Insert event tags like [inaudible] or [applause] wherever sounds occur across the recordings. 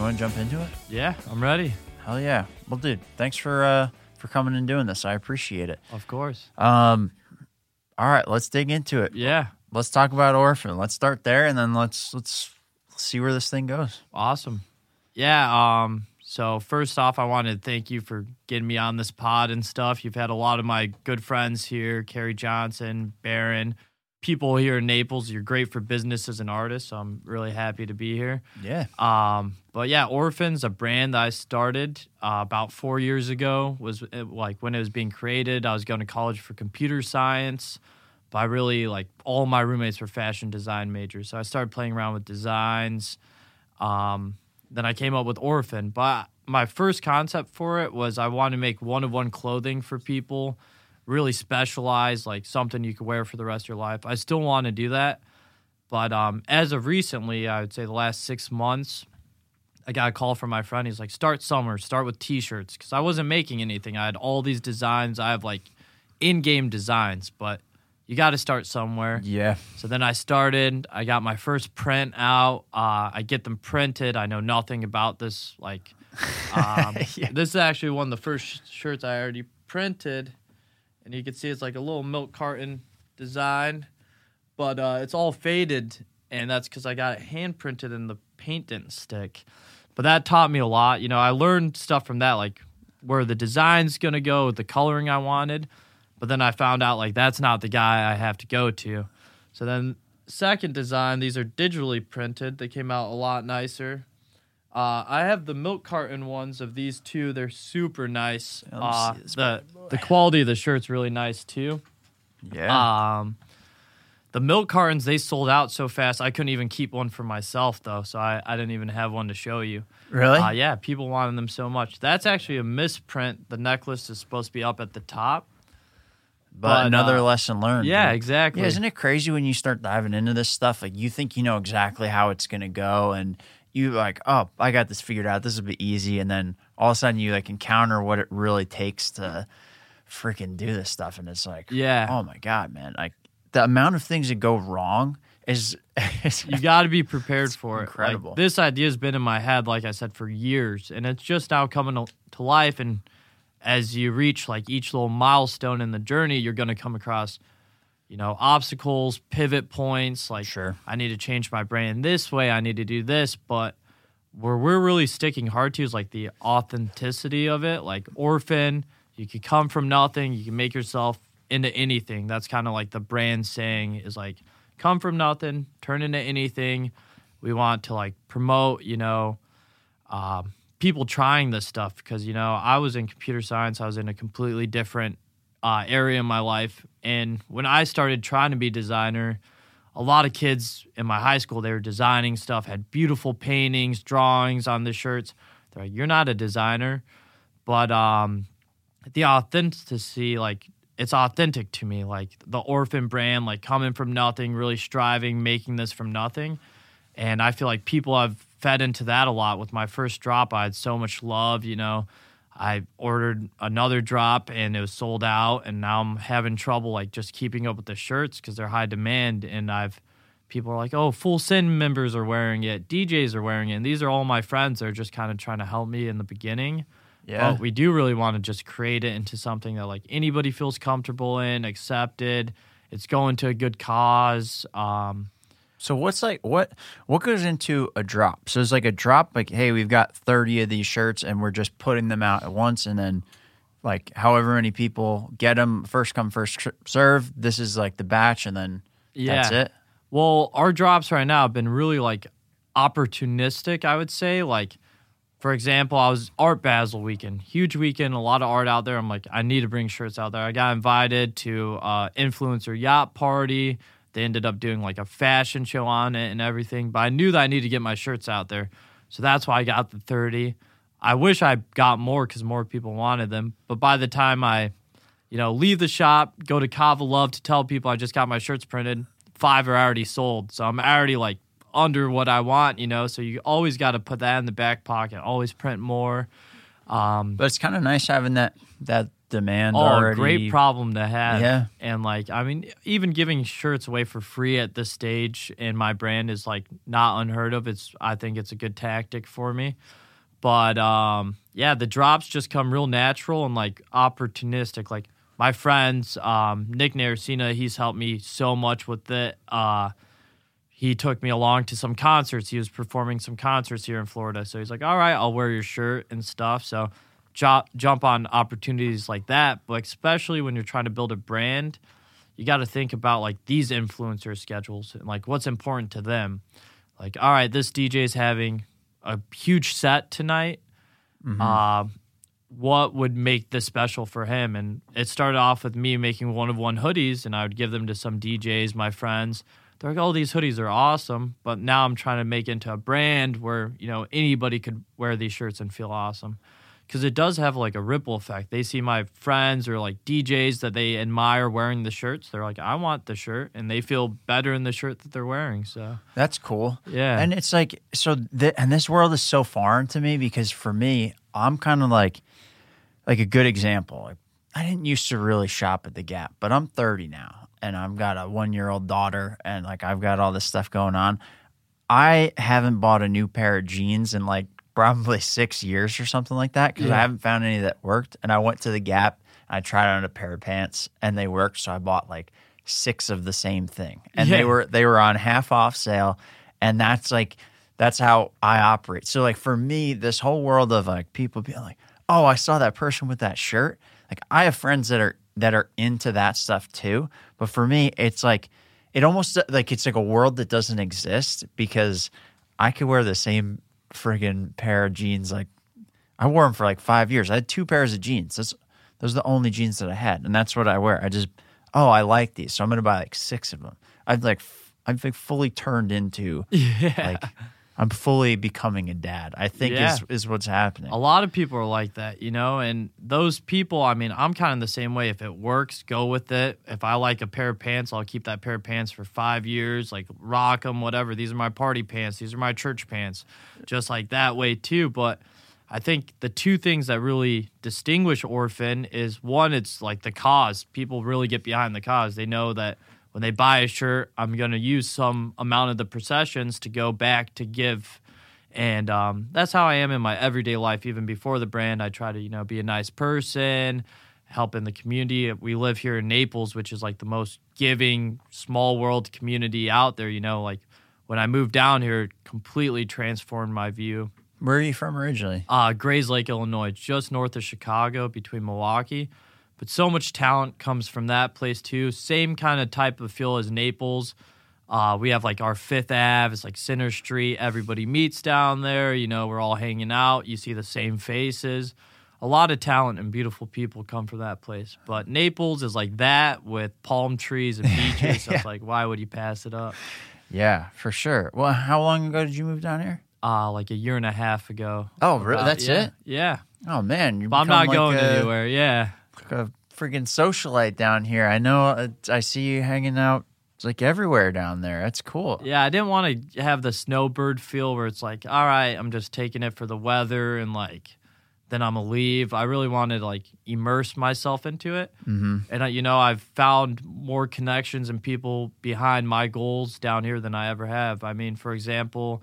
You want to jump into it? Yeah, I'm ready. Hell yeah. Well, dude, thanks for uh for coming and doing this. I appreciate it. Of course. Um, all right, let's dig into it. Yeah. Let's talk about Orphan. Let's start there, and then let's let's see where this thing goes. Awesome. Yeah. Um. So first off, I wanted to thank you for getting me on this pod and stuff. You've had a lot of my good friends here, Carrie Johnson, Barron, people here in Naples. You're great for business as an artist, so I'm really happy to be here. Yeah. Um, but yeah, Orphan's a brand that I started uh, about four years ago. Was uh, like when it was being created. I was going to college for computer science, but I really like all my roommates were fashion design majors, so I started playing around with designs. Um, then I came up with Orphan, but my first concept for it was I wanted to make one of one clothing for people, really specialized, like something you could wear for the rest of your life. I still want to do that, but um, as of recently, I would say the last six months, I got a call from my friend. He's like, "Start summer. Start with T-shirts," because I wasn't making anything. I had all these designs. I have like in-game designs, but you got to start somewhere. Yeah. So then I started. I got my first print out. Uh, I get them printed. I know nothing about this. Like, um, [laughs] Yeah. this is actually one of the first sh- shirts I already printed, and you can see it's like a little milk carton design, but uh, it's all faded, and that's because I got it hand printed and the paint didn't stick. But that taught me a lot. You know, I learned stuff from that, like where the design's gonna go, the coloring I wanted. But then I found out like that's not the guy I have to go to. So then second design, these are digitally printed. They came out a lot nicer. Uh, I have the milk carton ones of these two. They're super nice. Uh, the the quality of the shirt's really nice too. Yeah. Um, the milk cartons they sold out so fast I couldn't even keep one for myself though, so I, I didn't even have one to show you. really? Uh, yeah, people wanted them so much. That's actually a misprint. The necklace is supposed to be up at the top. but, but, another uh, lesson learned. Yeah, dude. exactly. Yeah, isn't it crazy when you start diving into this stuff? Like you think you know exactly how it's gonna go, and you like, oh, I got this figured out. This will be easy, and then all of a sudden you like encounter what it really takes to freaking do this stuff, and it's like, Yeah. oh my god, man! Like the amount of things that go wrong is, [laughs] is you got to be prepared for it. Like, incredible. this idea has been in my head, like I said, for years, and it's just now coming to, to life. And as you reach like each little milestone in the journey, you're going to come across, you know, obstacles, pivot points. Like, Sure. I need to change my brain this way. I need to do this, but where we're really sticking hard to is like the authenticity of it. Like Orphan, you could come from nothing, you can make yourself into anything. That's kind of like the brand saying is like come from nothing, turn into anything. We want to like promote, you know, um, people trying this stuff because you know I was in computer science. I was in a completely different uh, area in my life, and when I started trying to be a designer, a lot of kids in my high school they were designing stuff, had beautiful paintings, drawings on the shirts. They're like, "You're not a designer," but um, the authenticity, like it's authentic to me, like the orphan brand, like coming from nothing, really striving, making this from nothing. And I feel like people have fed into that a lot. With my first drop, I had so much love, you know. I ordered another drop and it was sold out, and now I'm having trouble like just keeping up with the shirts because they're high demand. And I've people are like, "Oh, Full Sin members are wearing it, DJs are wearing it." And these are all my friends. They're just kind of trying to help me in the beginning. Yeah, But we do really want to just create it into something that like anybody feels comfortable in, accepted. It's going to a good cause. Um, So what's like what what goes into a drop? So it's like a drop like hey, we've got 30 of these shirts and we're just putting them out at once and then like however many people get them first come first serve. This is like the batch and then yeah. that's it. Well, our drops right now have been really like opportunistic, I would say. Like, for example, I was Art Basel weekend, huge weekend, a lot of art out there. I'm like, I need to bring shirts out there. I got invited to uh, influencer yacht party. They ended up doing like a fashion show on it and everything. But I knew that I needed to get my shirts out there, so that's why I got the 30. I wish I got more because more people wanted them. But by the time I you know, leave the shop, go to Kava Love to tell people I just got my shirts printed. Five are already sold. So I'm already like under what I want, you know. So you always got to put that in the back pocket, always print more. Um, But it's kind of nice having that that demand Oh, already. great problem to have. Yeah. And like, I mean, even giving shirts away for free at this stage in my brand is like not unheard of. It's I think it's a good tactic for me. But um, yeah, the drops just come real natural and like opportunistic. Like my friends, um, Nick Naracina, he's helped me so much with it. Uh, he took me along to some concerts. He was performing some concerts here in Florida. So he's like, all right, I'll wear your shirt and stuff. So jump, jump on opportunities like that. But especially when you're trying to build a brand, you got to think about like these influencer schedules and like what's important to them. Like, all right, this DJ is having a huge set tonight. Uh, what would make this special for him? And it started off with me making one of one hoodies, and I would give them to some DJs, my friends. They're like, "Oh, these hoodies are awesome," but now I'm trying to make it into a brand where you know anybody could wear these shirts and feel awesome. Because it does have like a ripple effect. They see my friends or like DJs that they admire wearing the shirts. They're like, I want the shirt. And they feel better in the shirt that they're wearing. So, That's cool. Yeah. And it's like so th- and this world is so foreign to me because for me, I'm kind of like like a good example. Like, I didn't used to really shop at the Gap, but I'm 30 now and I've got a 1-year-old daughter and like I've got all this stuff going on. I haven't bought a new pair of jeans in like [laughs] probably 6 years or something like that cuz I haven't found any that worked and I went to the Gap I tried on a pair of pants and they worked so I bought like 6 of the same thing. And they were they were on half off sale and that's like that's how I operate. So like for me, this whole world of like people being like, "Oh, I saw that person with that shirt." Like I have friends that are that are into that stuff too, but for me, it's like it almost like it's like a world that doesn't exist because I could wear the same friggin' pair of jeans like I wore them for like 5 years. I had two pairs of jeans. That's those are the only jeans that I had, and that's what I wear. I just oh, I like these, so I'm gonna buy like six of them. I've like f- I've like fully turned into [laughs] yeah. like I'm fully becoming a dad. I think Yeah. is is what's happening. A lot of people are like that, you know, and those people, I mean, I'm kind of the same way. If it works, go with it. If I like a pair of pants, I'll keep that pair of pants for five years, like rock them, whatever. These are my party pants, these are my church pants, just like that way, too. But I think the two things that really distinguish Orphan is one, it's like the cause. People really get behind the cause. They know that when they buy a shirt, I'm going to use some amount of the processions to go back to give and um, that's how I am in my everyday life. Even before the brand, I try to you know be a nice person, help in the community. We live here in Naples, which is like the most giving small world community out there. You know, like when I moved down here, it completely transformed my view. Where are you from originally? Uh, Grayslake, Illinois, just north of Chicago, between Milwaukee. But so much talent comes from that place too. Same kind of type of feel as Naples. Uh, we have like our Fifth Ave, it's like Center Street. Everybody meets down there. You know, we're all hanging out. You see the same faces. A lot of talent and beautiful people come from that place. But Naples is like that with palm trees and [laughs] beaches. So it's like, why would you pass it up? Yeah, for sure. Well, how long ago did you move down here? Uh, like a year and a half ago. Oh, really? About- That's yeah, it? Yeah. Oh man, you But I'm not going anywhere. Yeah. A freaking socialite down here. I know. uh, I see you hanging out. It's like everywhere down there. That's cool. Yeah, I didn't want to have the snowbird feel where it's like, all right, I'm just taking it for the weather and like, then I'm gonna leave. I really wanted to like immerse myself into it, mm-hmm. and I, you know, I've found more connections and people behind my goals down here than I ever have. I mean, for example,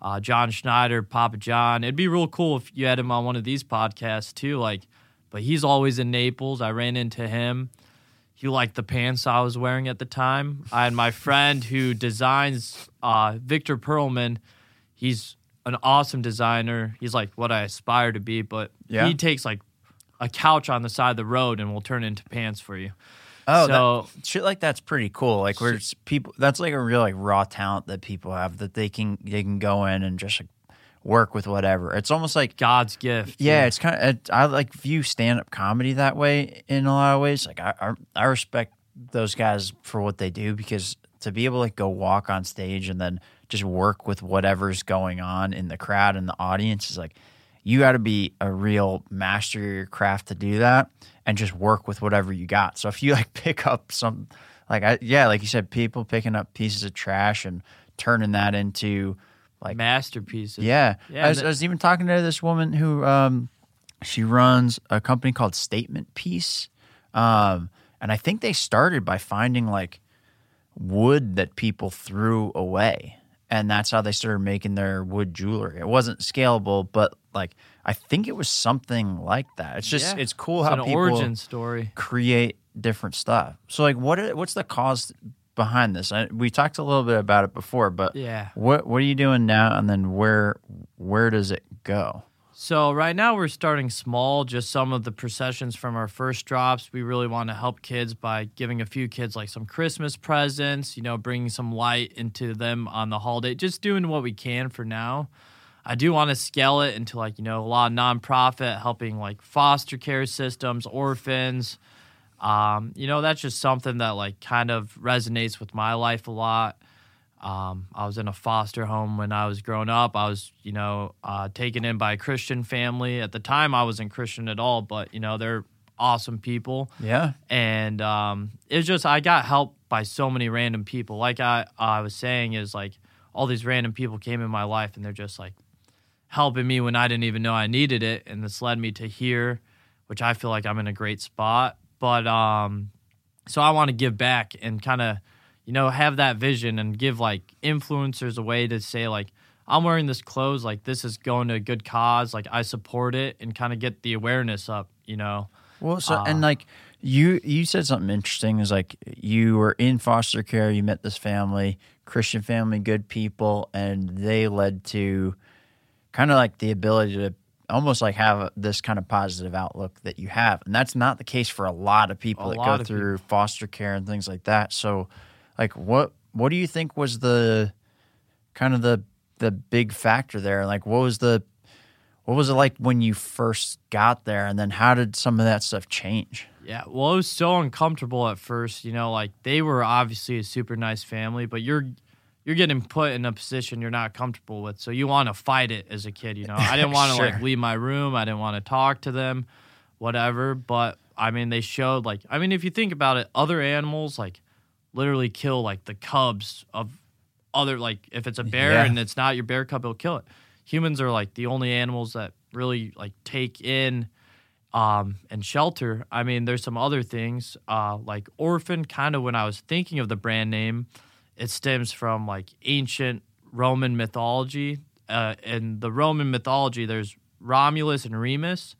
uh, John Schnatter, Papa John. It'd be real cool if you had him on one of these podcasts too. Like, but he's always in Naples. I ran into him. He liked the pants I was wearing at the time. I had my friend who designs uh, Victor Perlman. He's an awesome designer. He's like what I aspire to be, but Yeah. he takes like a couch on the side of the road and will turn into pants for you. Oh, So- that, shit like that's pretty cool. Like where people, that's like a real like raw talent that people have that they can they can go in and just like work with whatever. It's almost like God's gift. yeah, it's kind of I like view stand up comedy that way in a lot of ways. Like I, I I respect those guys for what they do because to be able to like go walk on stage and then just work with whatever's going on in the crowd and the audience is like you got to be a real master of your craft to do that and just work with whatever you got. So if you like [laughs] pick up some like I yeah, like you said people picking up pieces of trash and turning that into like masterpieces. yeah. Yeah, I, was, I was even talking to this woman who um, She runs a company called Statement Piece. Um, and I think they started by finding like wood that people threw away. And that's how they started making their wood jewelry. It wasn't scalable, but like I think it was something like that. It's just Yeah. it's cool It's how people origin story. create different stuff. So like what are, what's the cause behind this? I, we talked a little bit about it before, but Yeah. what what are you doing now and then where where does it go? So right now we're starting small, just some of the processions from our first drops. We really want to help kids by giving a few kids like some Christmas presents, you know, bringing some light into them on the holiday, just doing what we can for now. I do want to scale it into like, you know, a lot of nonprofit helping like foster care systems, orphans. Um, you know, that's just something that like kind of resonates with my life a lot. Um, I was in a foster home when I was growing up. I was, you know, uh, taken in by a Christian family. At the time, I wasn't Christian at all, but you know, they're awesome people. Yeah. And um, it was just I got helped by so many random people. Like I, I was saying, is like all these random people came in my life, and they're just like helping me when I didn't even know I needed it, and this led me to here, which I feel like I'm in a great spot. But um, so I want to give back and kind of you know have that vision and give like influencers a way to say like i'm wearing this clothes like this is going to a good cause like i support it and kind of get the awareness up you know? Well, so Uh, and like you you said something interesting is like you were in foster care, you met this family, Christian family, good people, and they led to kind of like the ability to almost like have this kind of positive outlook that you have, and that's not the case for a lot of people A that go through foster care and things like that. So, like, what what do you think was the kind of the the big factor there? Like, what was the what was it like when you first got there, and then how did some of that stuff change? Yeah, well, it was so uncomfortable at first. You know, like they were obviously a super nice family, but you're you're getting put in a position you're not comfortable with, so you want to fight it as a kid. You know, I didn't [laughs] want to Sure. like leave my room. I didn't want to talk to them, whatever. But I mean, they showed like I mean, if you think about it, other animals like literally kill like the cubs of other like if it's a bear Yeah. and it's not your bear cub, it'll kill it. Humans are like the only animals that really like take in um, and shelter. I mean, there's some other things uh, like orphan. Kind of when I was thinking of the brand name, it stems from like ancient Roman mythology. Uh, in the Roman mythology, there's Romulus and Remus,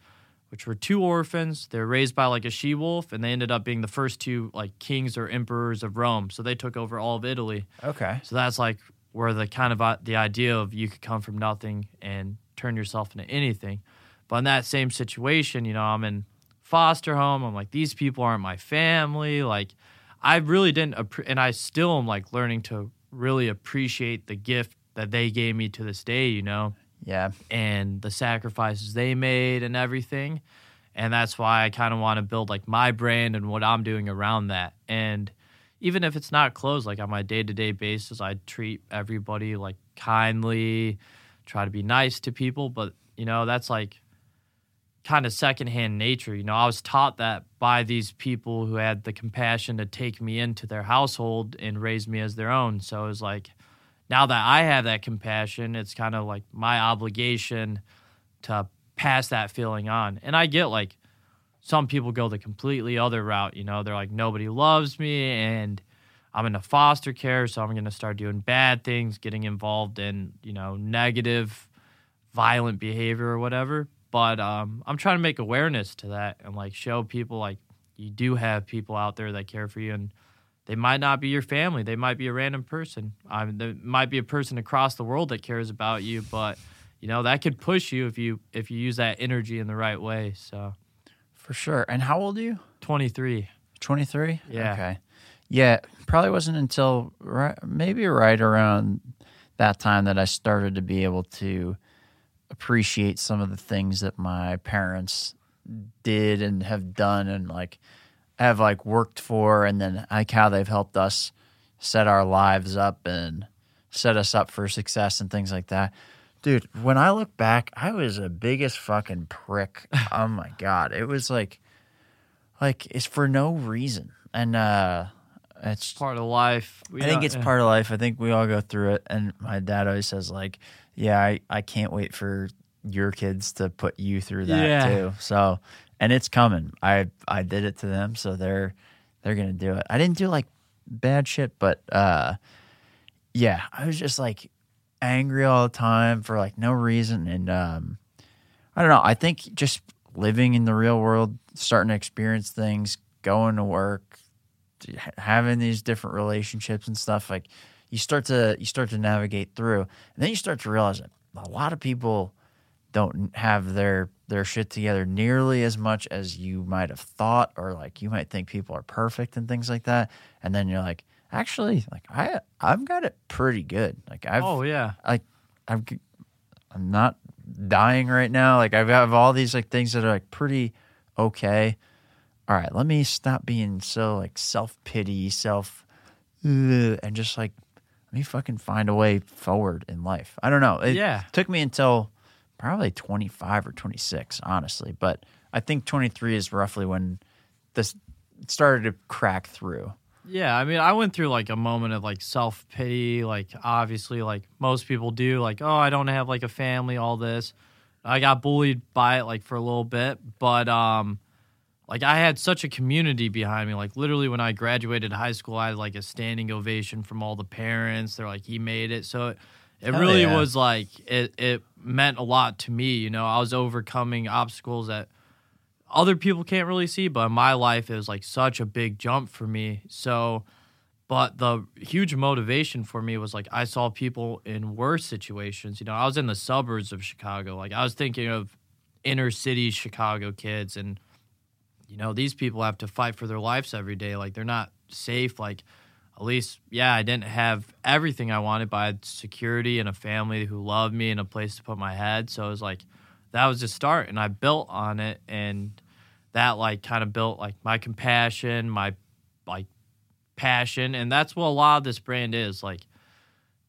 which were two orphans. They're raised by like a she wolf, and they ended up being the first two like kings or emperors of Rome. So they took over all of Italy. Okay. So that's like where the kind of uh, the idea of you could come from nothing and turn yourself into anything. But in that same situation, you know, I'm in foster home. I'm like, these people aren't my family. Like, I really didn't, appre- and I still am like learning to really appreciate the gift that they gave me to this day, you know, Yeah. and the sacrifices they made and everything. And that's why I kind of want to build like my brand and what I'm doing around that. And even if it's not clothes, like on my day to day basis, I treat everybody like kindly, try to be nice to people. But, you know, that's like kind of secondhand nature. You know, I was taught that by these people who had the compassion to take me into their household and raise me as their own. So it was like, now that I have that compassion, it's kind of like my obligation to pass that feeling on. And I get like some people go the completely other route. You know, they're like, nobody loves me and I'm in a foster care, so I'm going to start doing bad things, getting involved in, you know, negative, violent behavior or whatever. But um, I'm trying to make awareness to that and like show people like you do have people out there that care for you and they might not be your family. They might be a random person. I mean, there might be a person across the world that cares about you, but you know that could push you if you if you use that energy in the right way. So, For sure. And how old are you? 23. 23? Yeah. Okay. Yeah, probably wasn't until right, maybe right around that time that I started to be able to appreciate some of the things that my parents did and have done and like have like worked for and then like how they've helped us set our lives up and set us up for success and things like that. Dude, when I look back, I was the biggest fucking prick. [laughs] oh my god. It was like like it's for no reason. And uh it's Part of life. We I think it's yeah. part of life. I think we all go through it. And my dad always says, like, yeah, I, I can't wait for your kids to put you through that Yeah. too. So, and it's coming. I I did it to them, so they're they're gonna do it. I didn't do like bad shit, but uh, yeah, I was just like angry all the time for like no reason, and um, I don't know. I think just living in the real world, starting to experience things, going to work, having these different relationships and stuff like you start to you start to navigate through and then you start to realize that a lot of people don't have their their shit together nearly as much as you might have thought or like you might think people are perfect and things like that and then you're like actually like i i've got it pretty good like i've oh yeah. like I'm I'm not dying right now. Like I have got all these like things that are like pretty okay. All right, let me stop being so like self pity, self, and just like let me fucking find a way forward in life. I don't know. It Yeah. took me until probably 25 or 26, honestly, but I think 23 is roughly when this started to crack through. Yeah, I mean, I went through like a moment of like self pity, like obviously, like most people do, like, oh, I don't have like a family, all this. I got bullied by it like for a little bit, but um, like I had such a community behind me. Like literally, when I graduated high school, I had like a standing ovation from all the parents. They're like, he made it. So it, it Hell really yeah. was like it. It meant a lot to me. You know, I was overcoming obstacles that other people can't really see, but in my life, it was like such a big jump for me. So, but the huge motivation for me was like I saw people in worse situations. You know, I was in the suburbs of Chicago. Like I was thinking of inner city Chicago kids, and you know, these people have to fight for their lives every day. Like they're not safe. Like at least, yeah, I didn't have everything I wanted, but I had security and a family who loved me and a place to put my head. So it was like that was the start, and I built on it, and that like kind of built like my compassion, my like passion, and that's what a lot of this brand is. Like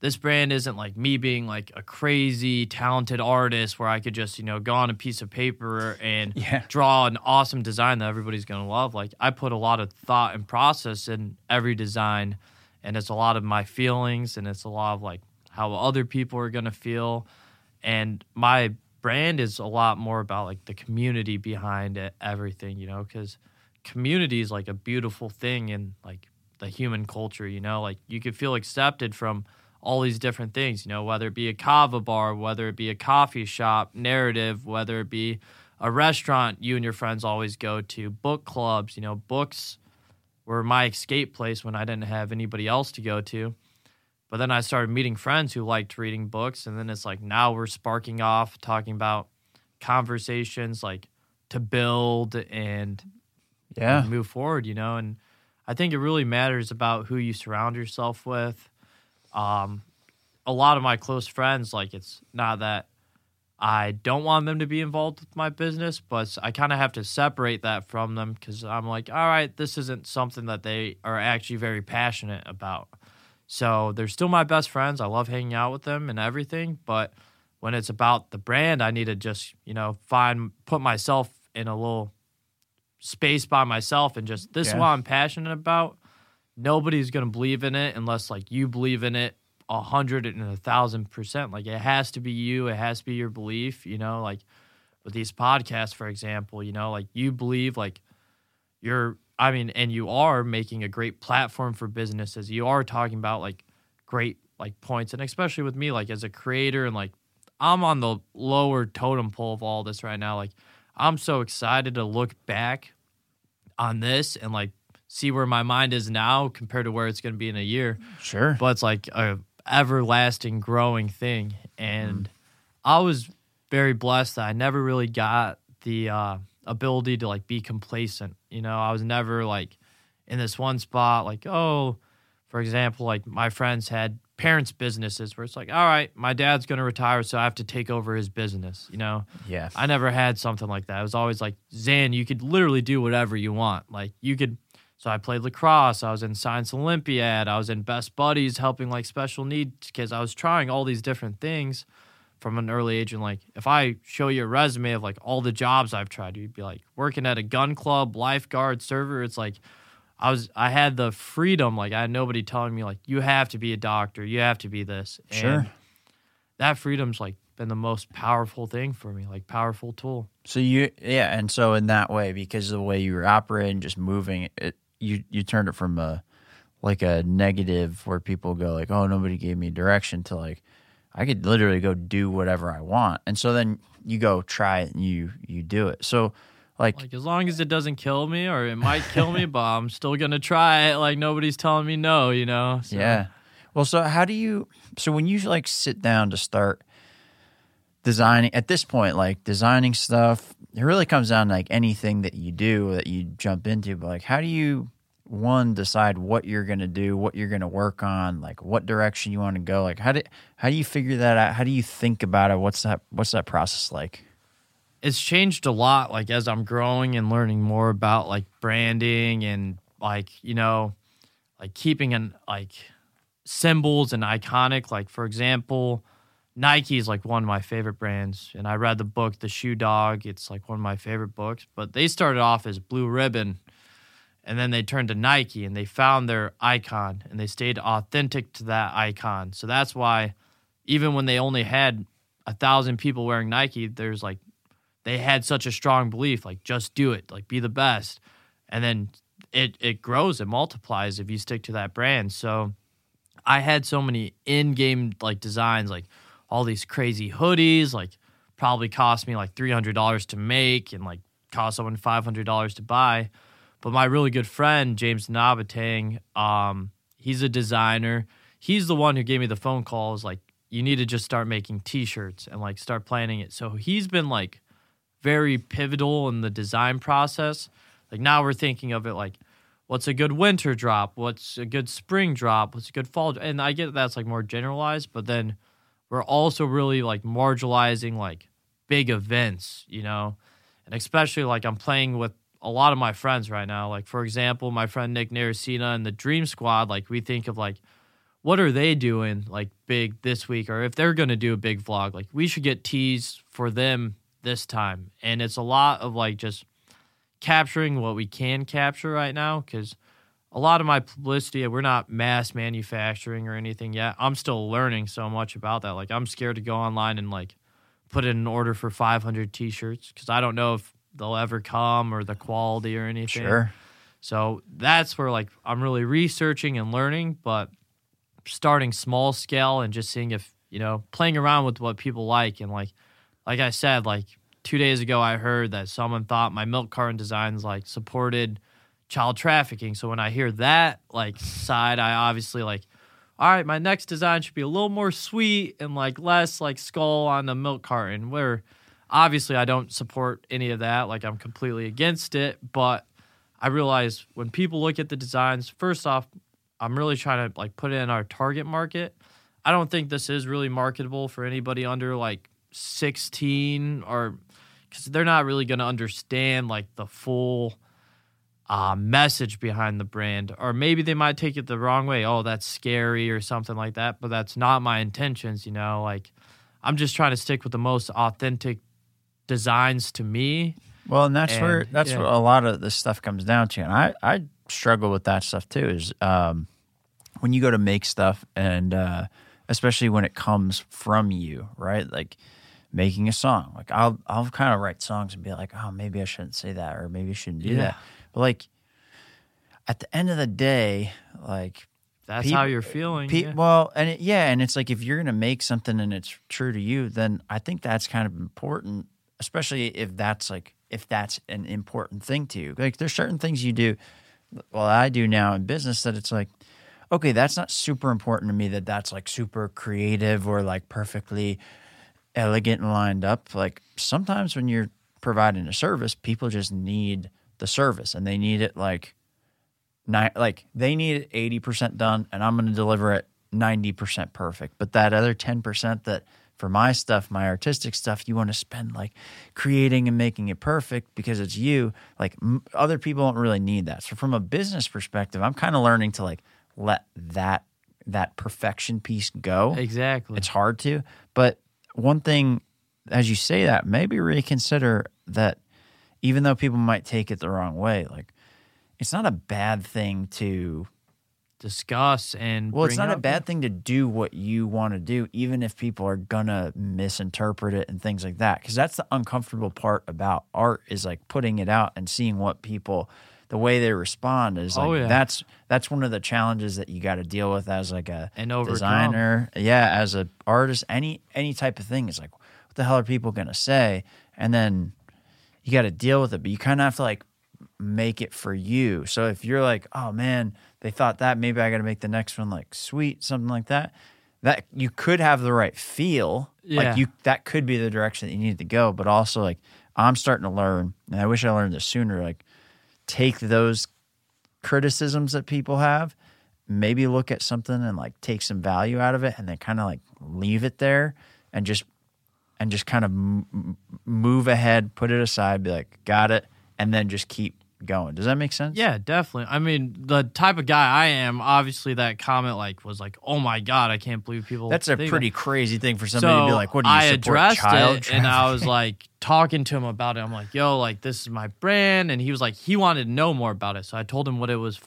this brand isn't like me being like a crazy talented artist where I could just, you know, go on a piece of paper and [laughs] Yeah. draw an awesome design that everybody's going to love. Like I put a lot of thought and process in every design and it's a lot of my feelings and it's a lot of like how other people are going to feel and my brand is a lot more about like the community behind it, everything, you know, cuz community is like a beautiful thing in like the human culture, you know, like you could feel accepted from all these different things, you know, whether it be a kava bar, whether it be a coffee shop, narrative, whether it be a restaurant you and your friends always go to, book clubs, you know, books were my escape place when I didn't have anybody else to go to. But then I started meeting friends who liked reading books, and then it's like now we're sparking off talking about conversations like to build and Yeah. and move forward, you know. And I think it really matters about who you surround yourself with. Um, a lot of my close friends, like it's not that I don't want them to be involved with my business, but I kind of have to separate that from them because I'm like, all right, this isn't something that they are actually very passionate about. So they're still my best friends. I love hanging out with them and everything, but when it's about the brand, I need to just, you know, find put myself in a little space by myself and just this is what I'm passionate about. Nobody's gonna believe in it unless like you believe in it a hundred and a thousand percent. Like it has to be you, it has to be your belief, you know, like with these podcasts, for example, you know, like you believe like you're I mean, and you are making a great platform for businesses. You are talking about like great like points and especially with me, like as a creator and like I'm on the lower totem pole of all this right now. Like I'm so excited to look back on this and like see where my mind is now compared to where it's going to be in a year. Sure. But it's like a everlasting growing thing, and I was very blessed that I never really got the uh, ability to like be complacent. You know, I was never like in this one spot. Like, oh, for example, like my friends had parents' businesses where it's like, all right, my dad's going to retire, so I have to take over his business. You know, yeah. I never had something like that. It was always like, Zan, you could literally do whatever you want. Like you could so I played lacrosse, I was in Science Olympiad, I was in Best Buddies helping like special needs kids. I was trying all these different things from an early age and like if I show you a resume of like all the jobs I've tried, you'd be like working at a gun club, lifeguard, server, it's like I was I had the freedom, like I had nobody telling me like you have to be a doctor, you have to be this. Sure. And that freedom's like been the most powerful thing for me, like powerful tool. So you, yeah, and so in that way, because of the way you were operating, just moving it, you you turned it from a like a negative where people go like, oh, nobody gave me direction to like, I could literally go do whatever I want, and so then you go try it and you you do it. So like, Like as long as it doesn't kill me, or it might kill me, [laughs] but I'm still gonna try it. Like nobody's telling me no, you know. So, yeah. Well, so how do you? So when you like sit down to start designing at this point, like designing stuff, it really comes down to like anything that you do that you jump into. But like, how do you one decide what you're gonna do, what you're gonna work on, like what direction you want to go? Like, how do how do you figure that out? How do you think about it? What's that What's that process like? it's changed a lot like as i'm growing and learning more about like branding and like you know like keeping an like symbols and iconic like for example nike is like one of my favorite brands and i read the book the shoe dog. It's like one of my favorite books but they started off as blue ribbon and then they turned to nike and they found their icon and they stayed authentic to that icon. So that's why even when they only had a thousand people wearing nike there's like they had such a strong belief like just do it like be the best. And then it it grows it multiplies if you stick to that brand. So i had so many in-game like designs like all these crazy hoodies like probably cost me like $300 to make and like cost someone $500 to buy. But my really good friend james nabatang um he's a designer. He's the one who gave me the phone calls like you need to just start making t-shirts and like start planning it. So he's been like very pivotal in the design process. Like now we're thinking of it like what's a good winter drop, what's a good spring drop, what's a good fall and I get that's like more generalized, but then we're also really like marginalizing like big events, you know. And especially like I'm playing with a lot of my friends right now. Like for example, my friend Nick Naracina and the Dream Squad, like we think of like what are they doing like big this week or if they're going to do a big vlog, like we should get teas for them this time. And it's a lot of like just capturing what we can capture right now because a lot of my publicity, we're not mass manufacturing or anything yet. I'm still learning so much about that. Like, I'm scared to go online and like put in an order for 500 t shirts because I don't know if they'll ever come or the quality or anything. Sure. So that's where like I'm really researching and learning, but starting small scale and just seeing if, you know, playing around with what people like and like like I said, like two days ago, I heard that someone thought my milk carton designs like supported child trafficking. So when I hear that like side, I obviously like, all right, my next design should be a little more sweet and like less like skull on the milk carton. Where obviously I don't support any of that. Like I'm completely against it. But I realize when people look at the designs, first off, I'm really trying to like put it in our target market. I don't think this is really marketable for anybody under like 16 or because they're not really going to understand like the full uh, message behind the brand or maybe they might take it the wrong way oh that's scary or something like that but that's not my intentions you know like i'm just trying to stick with the most authentic designs to me Well, and that's where that's yeah. what a lot of this stuff comes down to, and I I struggle with that stuff too. Is um, when you go to make stuff, and uh, especially when it comes from you, right? Like making a song. Like I'll I'll kind of write songs and be like, oh, maybe I shouldn't say that, or maybe I shouldn't do Yeah. that. But like at the end of the day, like that's Peop- how you're feeling Pe- yeah. Well, and it, yeah, and it's like if you're gonna make something and it's true to you, then I think that's kind of important, especially if that's like if that's an important thing to you. Like there's certain things you do. Well, I do now in business that it's like, okay, that's not super important to me. That that's like super creative or like perfectly elegant and lined up. Like sometimes when you're providing a service, people just need the service and they need it like ni- like they need it 80% done and I'm going to deliver it 90% perfect. But that other 10% that for my stuff, my artistic stuff, you want to spend like creating and making it perfect because it's you. Like m- other people don't really need that. So from a business perspective, I'm kind of learning to like let that that perfection piece go. exactly It's hard to, but one thing as you say that, maybe reconsider that even though people might take it the wrong way, like it's not a bad thing to discuss and Well, it's not a bad thing to do what you want to do, even if people are gonna misinterpret it and things like that. Because that's the uncomfortable part about art is like putting it out and seeing what people, the way they respond is oh, like Oh, yeah. that's that's one of the challenges that you got to deal with as like a And overcome. designer, yeah, as an artist, any any type of thing is like, what the hell are people gonna say? And then you got to deal with it, but you kind of have to like make it for you. So if you're like, oh man, they thought that, maybe I got to make the next one like sweet, something like that. That you could have the right feel, Yeah. like you that could be the direction that you need to go. But also like I'm starting to learn, and I wish I learned this sooner. Like take those criticisms that people have, maybe look at something and like take some value out of it, and then kind of like leave it there and just and just kind of m- move ahead, put it aside, be like, got it, and then just keep going. Does that make sense? Yeah, definitely. I mean, the type of guy I am, obviously, that comment like was like, "Oh my god, I can't believe people." That's a pretty that." crazy thing for somebody so to be like, "What do you I support addressed it, and I was like talking to him about it. I'm like, "Yo, like this is my brand," and he was like, he wanted to know more about it. So I told him what it was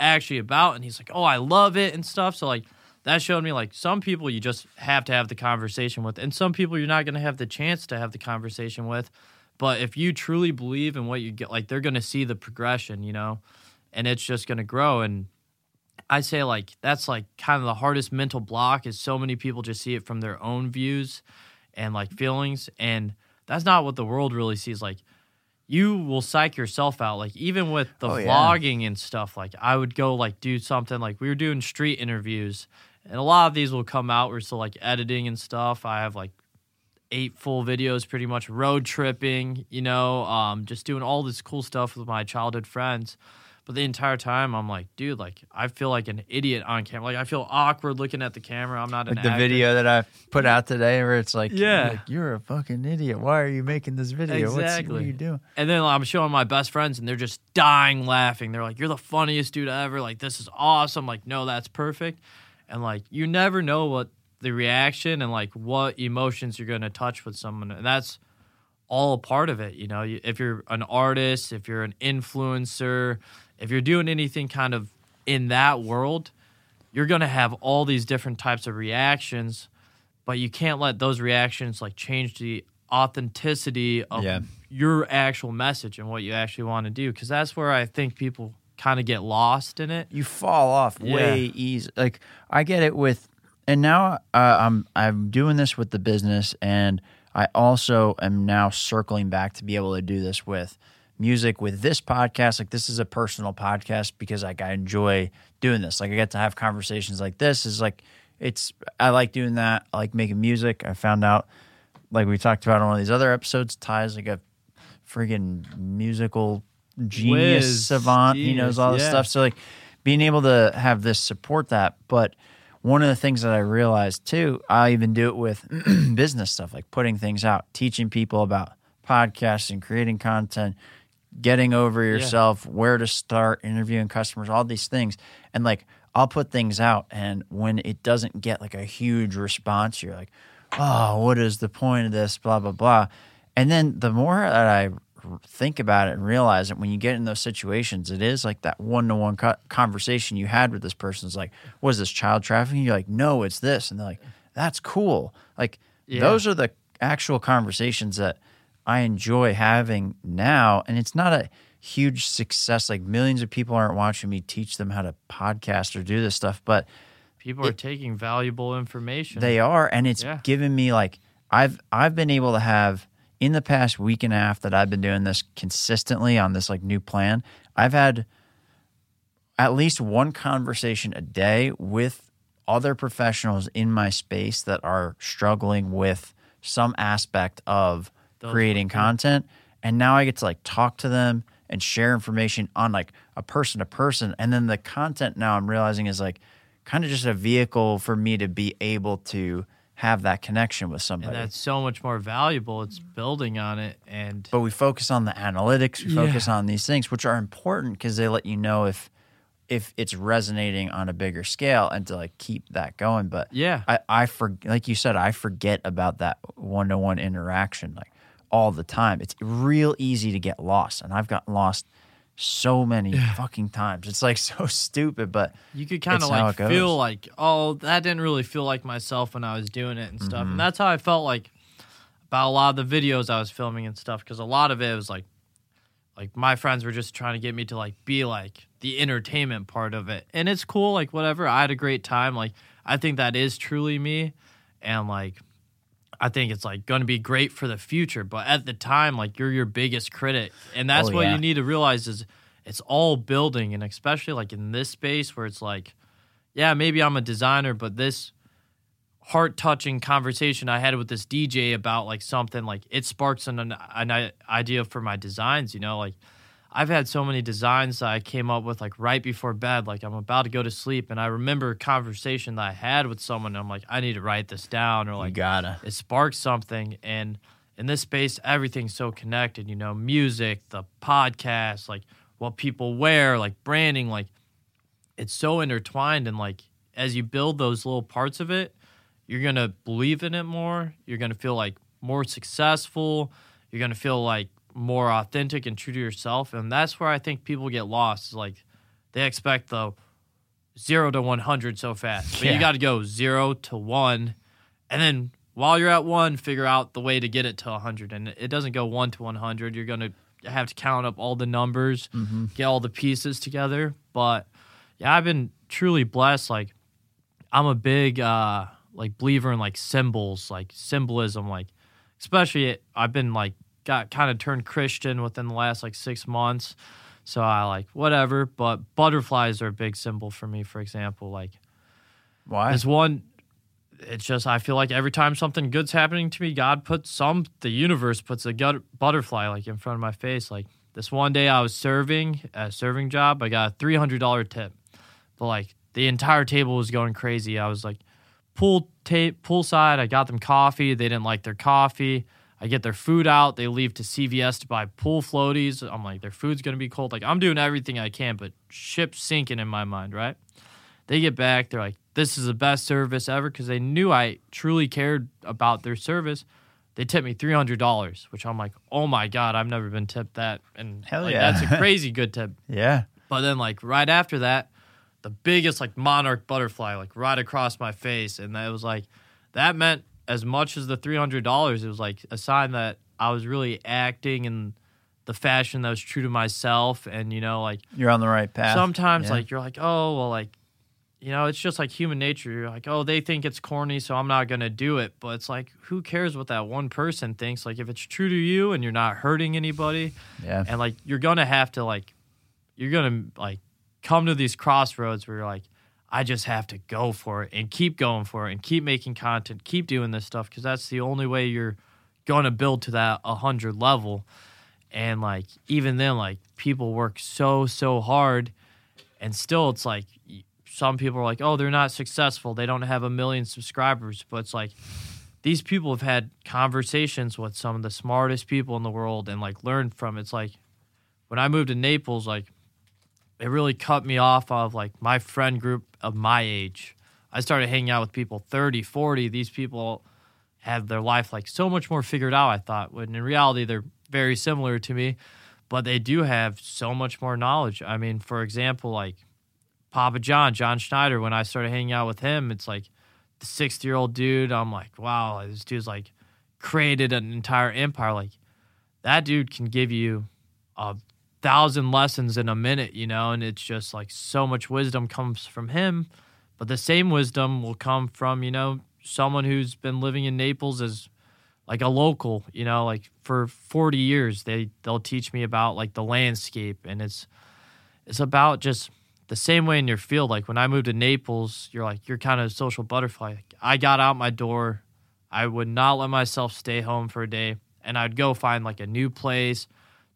actually about, and he's like, "Oh, I love it and stuff." So like that showed me like some people you just have to have the conversation with, and some people you're not going to have the chance to have the conversation with. But if you truly believe in what you get, like they're going to see the progression, you know, and it's just going to grow. And I say like that's like kind of the hardest mental block is so many people just see it from their own views and like feelings, and that's not what the world really sees. Like you will psych yourself out. Like even with the Oh, yeah. vlogging and stuff, like I would go like do something like we were doing street interviews, and a lot of these will come out. We're still like editing and stuff. I have like eight full videos pretty much road tripping you know um, just doing all this cool stuff with my childhood friends but the entire time i'm like dude like i feel like an idiot on camera like i feel awkward looking at the camera i'm not an like the actor. video that I put out today, where it's like, Yeah. like, you're a fucking idiot. Why are you making this video? What's, what are you doing? and then i'm showing my best friends and they're just dying laughing they're like you're the funniest dude ever like this is awesome like no that's perfect and like you never know what the reaction and like what emotions you're going to touch with someone and that's all a part of it you know if you're an artist if you're an influencer if you're doing anything kind of in that world you're going to have all these different types of reactions but you can't let those reactions like change the authenticity of Yeah. your actual message and what you actually want to do because that's where i think people kind of get lost in it you fall off Yeah. way easy. Like I get it with, and now uh, I'm I'm doing this with the business, and I also am now circling back to be able to do this with music with this podcast. Like this is a personal podcast because like I enjoy doing this. Like I get to have conversations like this. Is like it's I like doing that. I like making music. I found out like we talked about on one of these other episodes. ties like a friggin' musical genius Whiz, savant. he knows all this yeah. stuff. So like being able to have this support that. But one of the things that I realized too, I even do it with [clears throat] business stuff, like putting things out, teaching people about podcasting, creating content, getting over yourself, where to start, interviewing customers, all these things. And like I'll put things out and when it doesn't get like a huge response, you're like, Oh, what is the point of this? Blah blah blah. And then the more that I think about it and realize that when you get in those situations, it is like that one to one conversation you had with this person. It's like, was this child trafficking? You're like, no, it's this. And they're like, that's cool. Like, Yeah. those are the actual conversations that I enjoy having now. And it's not a huge success. Like, millions of people aren't watching me teach them how to podcast or do this stuff, but people are taking valuable information they are, and it's Yeah. given me like I've I've been able to have in the past week and a half that I've been doing this consistently on this like new plan. I've had at least one conversation a day with other professionals in my space that are struggling with some aspect of Those creating content and now I get to like talk to them and share information on like a person to person and then the content now I'm realizing is like kind of just a vehicle for me to be able to have that connection with somebody. and that's so much more valuable it's building on it and but we focus on the analytics, we Yeah. focus on these things which are important because they let you know if if it's resonating on a bigger scale and to like keep that going. But yeah I, I for like you said, I forget about that one to one interaction like all the time. It's real easy to get lost, and I've gotten lost so many fucking times. It's like [laughs] so stupid, but you could kind of like feel like, oh, that didn't really feel like myself when I was doing it and stuff. Mm-hmm. And that's how I felt like about a lot of the videos I was filming and stuff. Because a lot of it was like, like my friends were just trying to get me to like be like the entertainment part of it, and it's cool. Like whatever, I had a great time. Like I think that is truly me, and like I think it's like going to be great for the future. But at the time, like you're your biggest critic, and that's Oh, what yeah. you need to realize is it's all building, and especially like in this space where it's like, yeah, maybe I'm a designer, but this heart touching conversation I had with this DJ about like something like it sparks an, an an idea for my designs. You know, like I've had so many designs that I came up with like right before bed, like I'm about to go to sleep, and I remember a conversation that I had with someone. And I'm like, I need to write this down, or you like gotta. it sparks something and in this space everything's so connected you know music the podcast like what people wear like branding like it's so intertwined and like as you build those little parts of it you're gonna believe in it more you're gonna feel like more successful you're gonna feel like more authentic and true to yourself and that's where i think people get lost is like they expect the zero to 100 so fast but Yeah. you got to go zero to one and then while you're at one, figure out the way to get it to 100. And it doesn't go one to 100. You're going to have to count up all the numbers, get all the pieces together. But yeah, I've been truly blessed. Like, I'm a big, uh, like, believer in like symbols, like symbolism. Like, especially, I've been like, got kind of turned Christian within the last like six months. So I like whatever, but butterflies are a big symbol for me, for example. Like, Why? there's one. It's just I feel like every time something good's happening to me, God puts some. The universe puts a gut, butterfly like in front of my face. Like this one day, I was serving at a serving job. I got a three hundred dollar tip, but like the entire table was going crazy. I was like pool tape poolside. I got them coffee. They didn't like their coffee. I get their food out. They leave to CVS to buy pool floaties. I'm like, their food's gonna be cold. Like I'm doing everything I can, but ship's sinking in my mind, right? They get back, they're like, this is the best service ever because they knew I truly cared about their service. They tipped me three hundred dollars, which I'm like, oh my god, I've never been tipped that, and Hell like, yeah. that's a [laughs] crazy good tip. yeah. But then like right after that, the biggest like monarch butterfly like right across my face, and that was like that meant as much as the three hundred dollars. It was like a sign that I was really acting in the fashion that was true to myself, and you know like You're on the right path. sometimes Yeah. like you're like oh well like you know it's just like human nature you're like oh they think it's corny so i'm not gonna do it but it's like who cares what that one person thinks like if it's true to you and you're not hurting anybody Yeah. and like you're gonna have to like you're gonna like come to these crossroads where you're like i just have to go for it and keep going for it and keep making content keep doing this stuff because that's the only way you're gonna build to that 100 level. And like even then like people work so so hard and still it's like some people are like oh they're not successful. They don't have a million subscribers. But it's like these people have had conversations with some of the smartest people in the world and like learned from it's like when i moved to naples like it really cut me off of like my friend group of my age. I started hanging out with people 30 40 these people have their life like so much more figured out i thought when in reality they're very similar to me but they do have so much more knowledge. I mean for example like papa john John Schnatter when i started hanging out with him it's like the 60 year old dude i'm like wow this dude's like created an entire empire. Like that dude can give you a thousand lessons in a minute you know and it's just like so much wisdom comes from him. But the same wisdom will come from you know someone who's been living in naples as like a local you know like for 40 years. They they'll teach me about like the landscape and it's it's about just the same way in your field. Like when i moved to naples you're like you're kind of a social butterfly. I got out my door. I would not let myself stay home for a day and i'd go find like a new place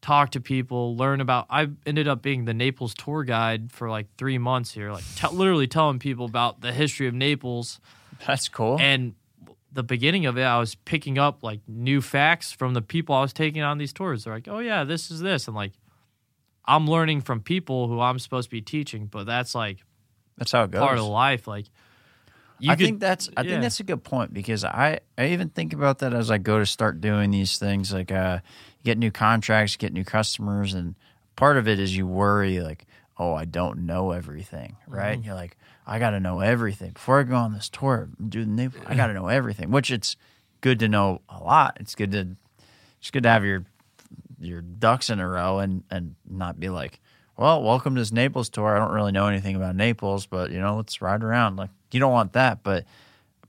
talk to people learn about i ended up being the naples tour guide for like three months here like t- literally telling people about the history of naples That's cool. and the beginning of it, I was picking up like new facts from the people I was taking on these tours. They're like, "Oh yeah, this is this," and like, I'm learning from people who I'm supposed to be teaching. But that's like That's how it goes. part of life. Like, I could- think that's I yeah. think that's a good point because I I even think about that as I go to start doing these things like uh you get new contracts, get new customers and part of it is you worry like, oh, I don't know everything, right? Mm-hmm. You're like, I got to know everything before I go on this tour. Do the Naples, I got to know everything, which it's good to know a lot. It's good to it's good to have your your ducks in a row and and not be like, well, welcome to this Naples tour. I don't really know anything about Naples, but you know, let's ride around. Like you don't want that, but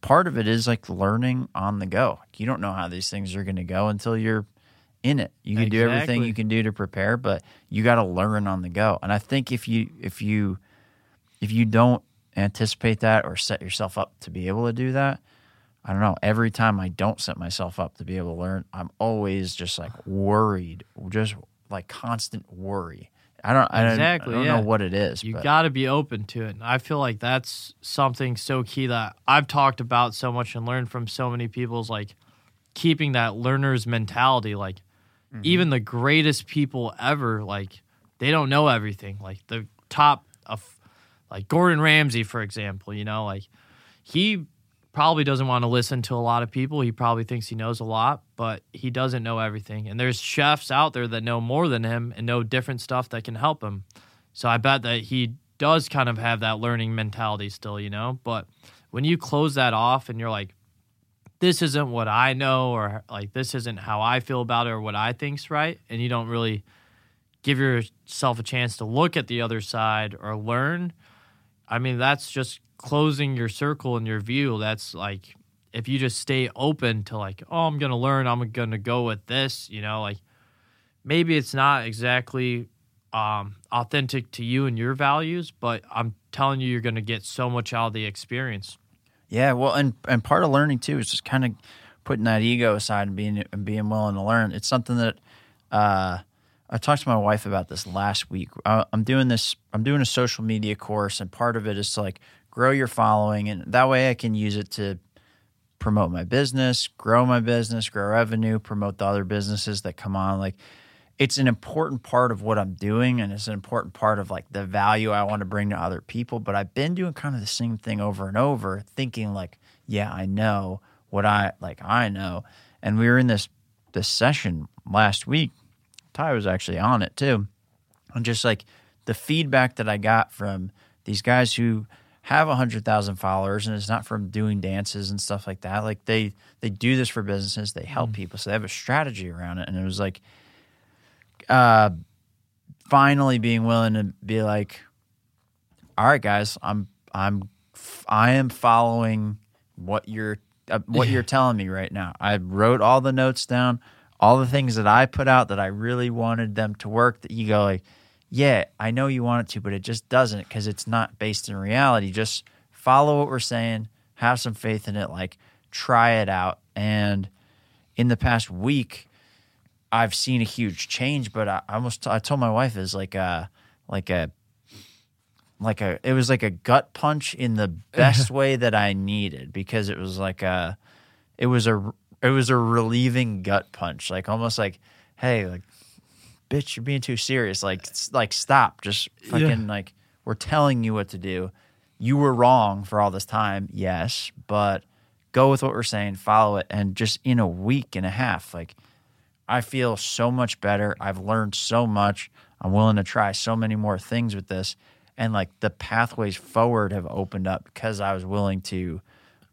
part of it is like learning on the go. You don't know how these things are going to go until you're in it. You can do everything you can do to prepare, but you got to learn on the go. And I think if you if you if you don't anticipate that or set yourself up to be able to do that, I don't know. Every time I don't set myself up to be able to learn, I'm always just like worried, just like constant worry. I don't, I don't, Exactly, I don't yeah. know what it is. You got to be open to it. And I feel like that's something so key that I've talked about so much and learned from so many people's like keeping that learner's mentality. Like Mm-hmm. even the greatest people ever, like they don't know everything. Like the top of like Gordon Ramsay, for example, you know, like he probably doesn't want to listen to a lot of people. He probably thinks he knows a lot, but he doesn't know everything. And there's chefs out there that know more than him and know different stuff that can help him. So I bet that he does kind of have that learning mentality still, you know? But when you close that off and you're like, this isn't what I know, or like this isn't how I feel about it, or what I think's right, and you don't really give yourself a chance to look at the other side or learn, I mean, that's just closing your circle and your view. That's like if you just stay open to like, oh, I'm gonna learn, I'm gonna go with this, you know, like maybe it's not exactly um, authentic to you and your values, but I'm telling you, you're gonna get so much out of the experience. Yeah, well, and and part of learning too is just kind of putting that ego aside and being and being willing to learn. It's something that uh, I talked to my wife about this last week. I, I'm doing this. I'm doing a social media course, and part of it is to like grow your following, and that way I can use it to promote my business, grow my business, grow revenue, promote the other businesses that come on. Like it's an important part of what I'm doing and it's an important part of like the value I want to bring to other people. But I've been doing kind of the same thing over and over, thinking like, yeah, I know what I like I know. And we were in this this session last week. Ty was actually on it too. And just like the feedback that I got from these guys who have a hundred thousand followers and it's not from doing dances and stuff like that. Like they they do this for businesses, they help mm. people, so they have a strategy around it. And it was like uh finally being willing to be like, all right, guys, I'm I'm I am following what you're uh, what you're [laughs] telling me right now. I wrote all the notes down, all the things that I put out that I really wanted them to work. That you go like, yeah, I know you want it to, but it just doesn't because it's not based in reality. Just follow what we're saying, have some faith in it, like try it out. And in the past week, I've seen a huge change. But I I almost I told my wife is like a like a like a it was like a gut punch in the [laughs] best way that I needed because it was like a it was a it was a relieving gut punch. Like almost like hey like bitch you're being too serious. Like like stop. Just fucking like we're telling you what to do. You were wrong for all this time yes but go with what we're saying follow it and just in a week and a half like I feel so much better. I've learned so much. I'm willing to try so many more things with this. And like the pathways forward have opened up because I was willing to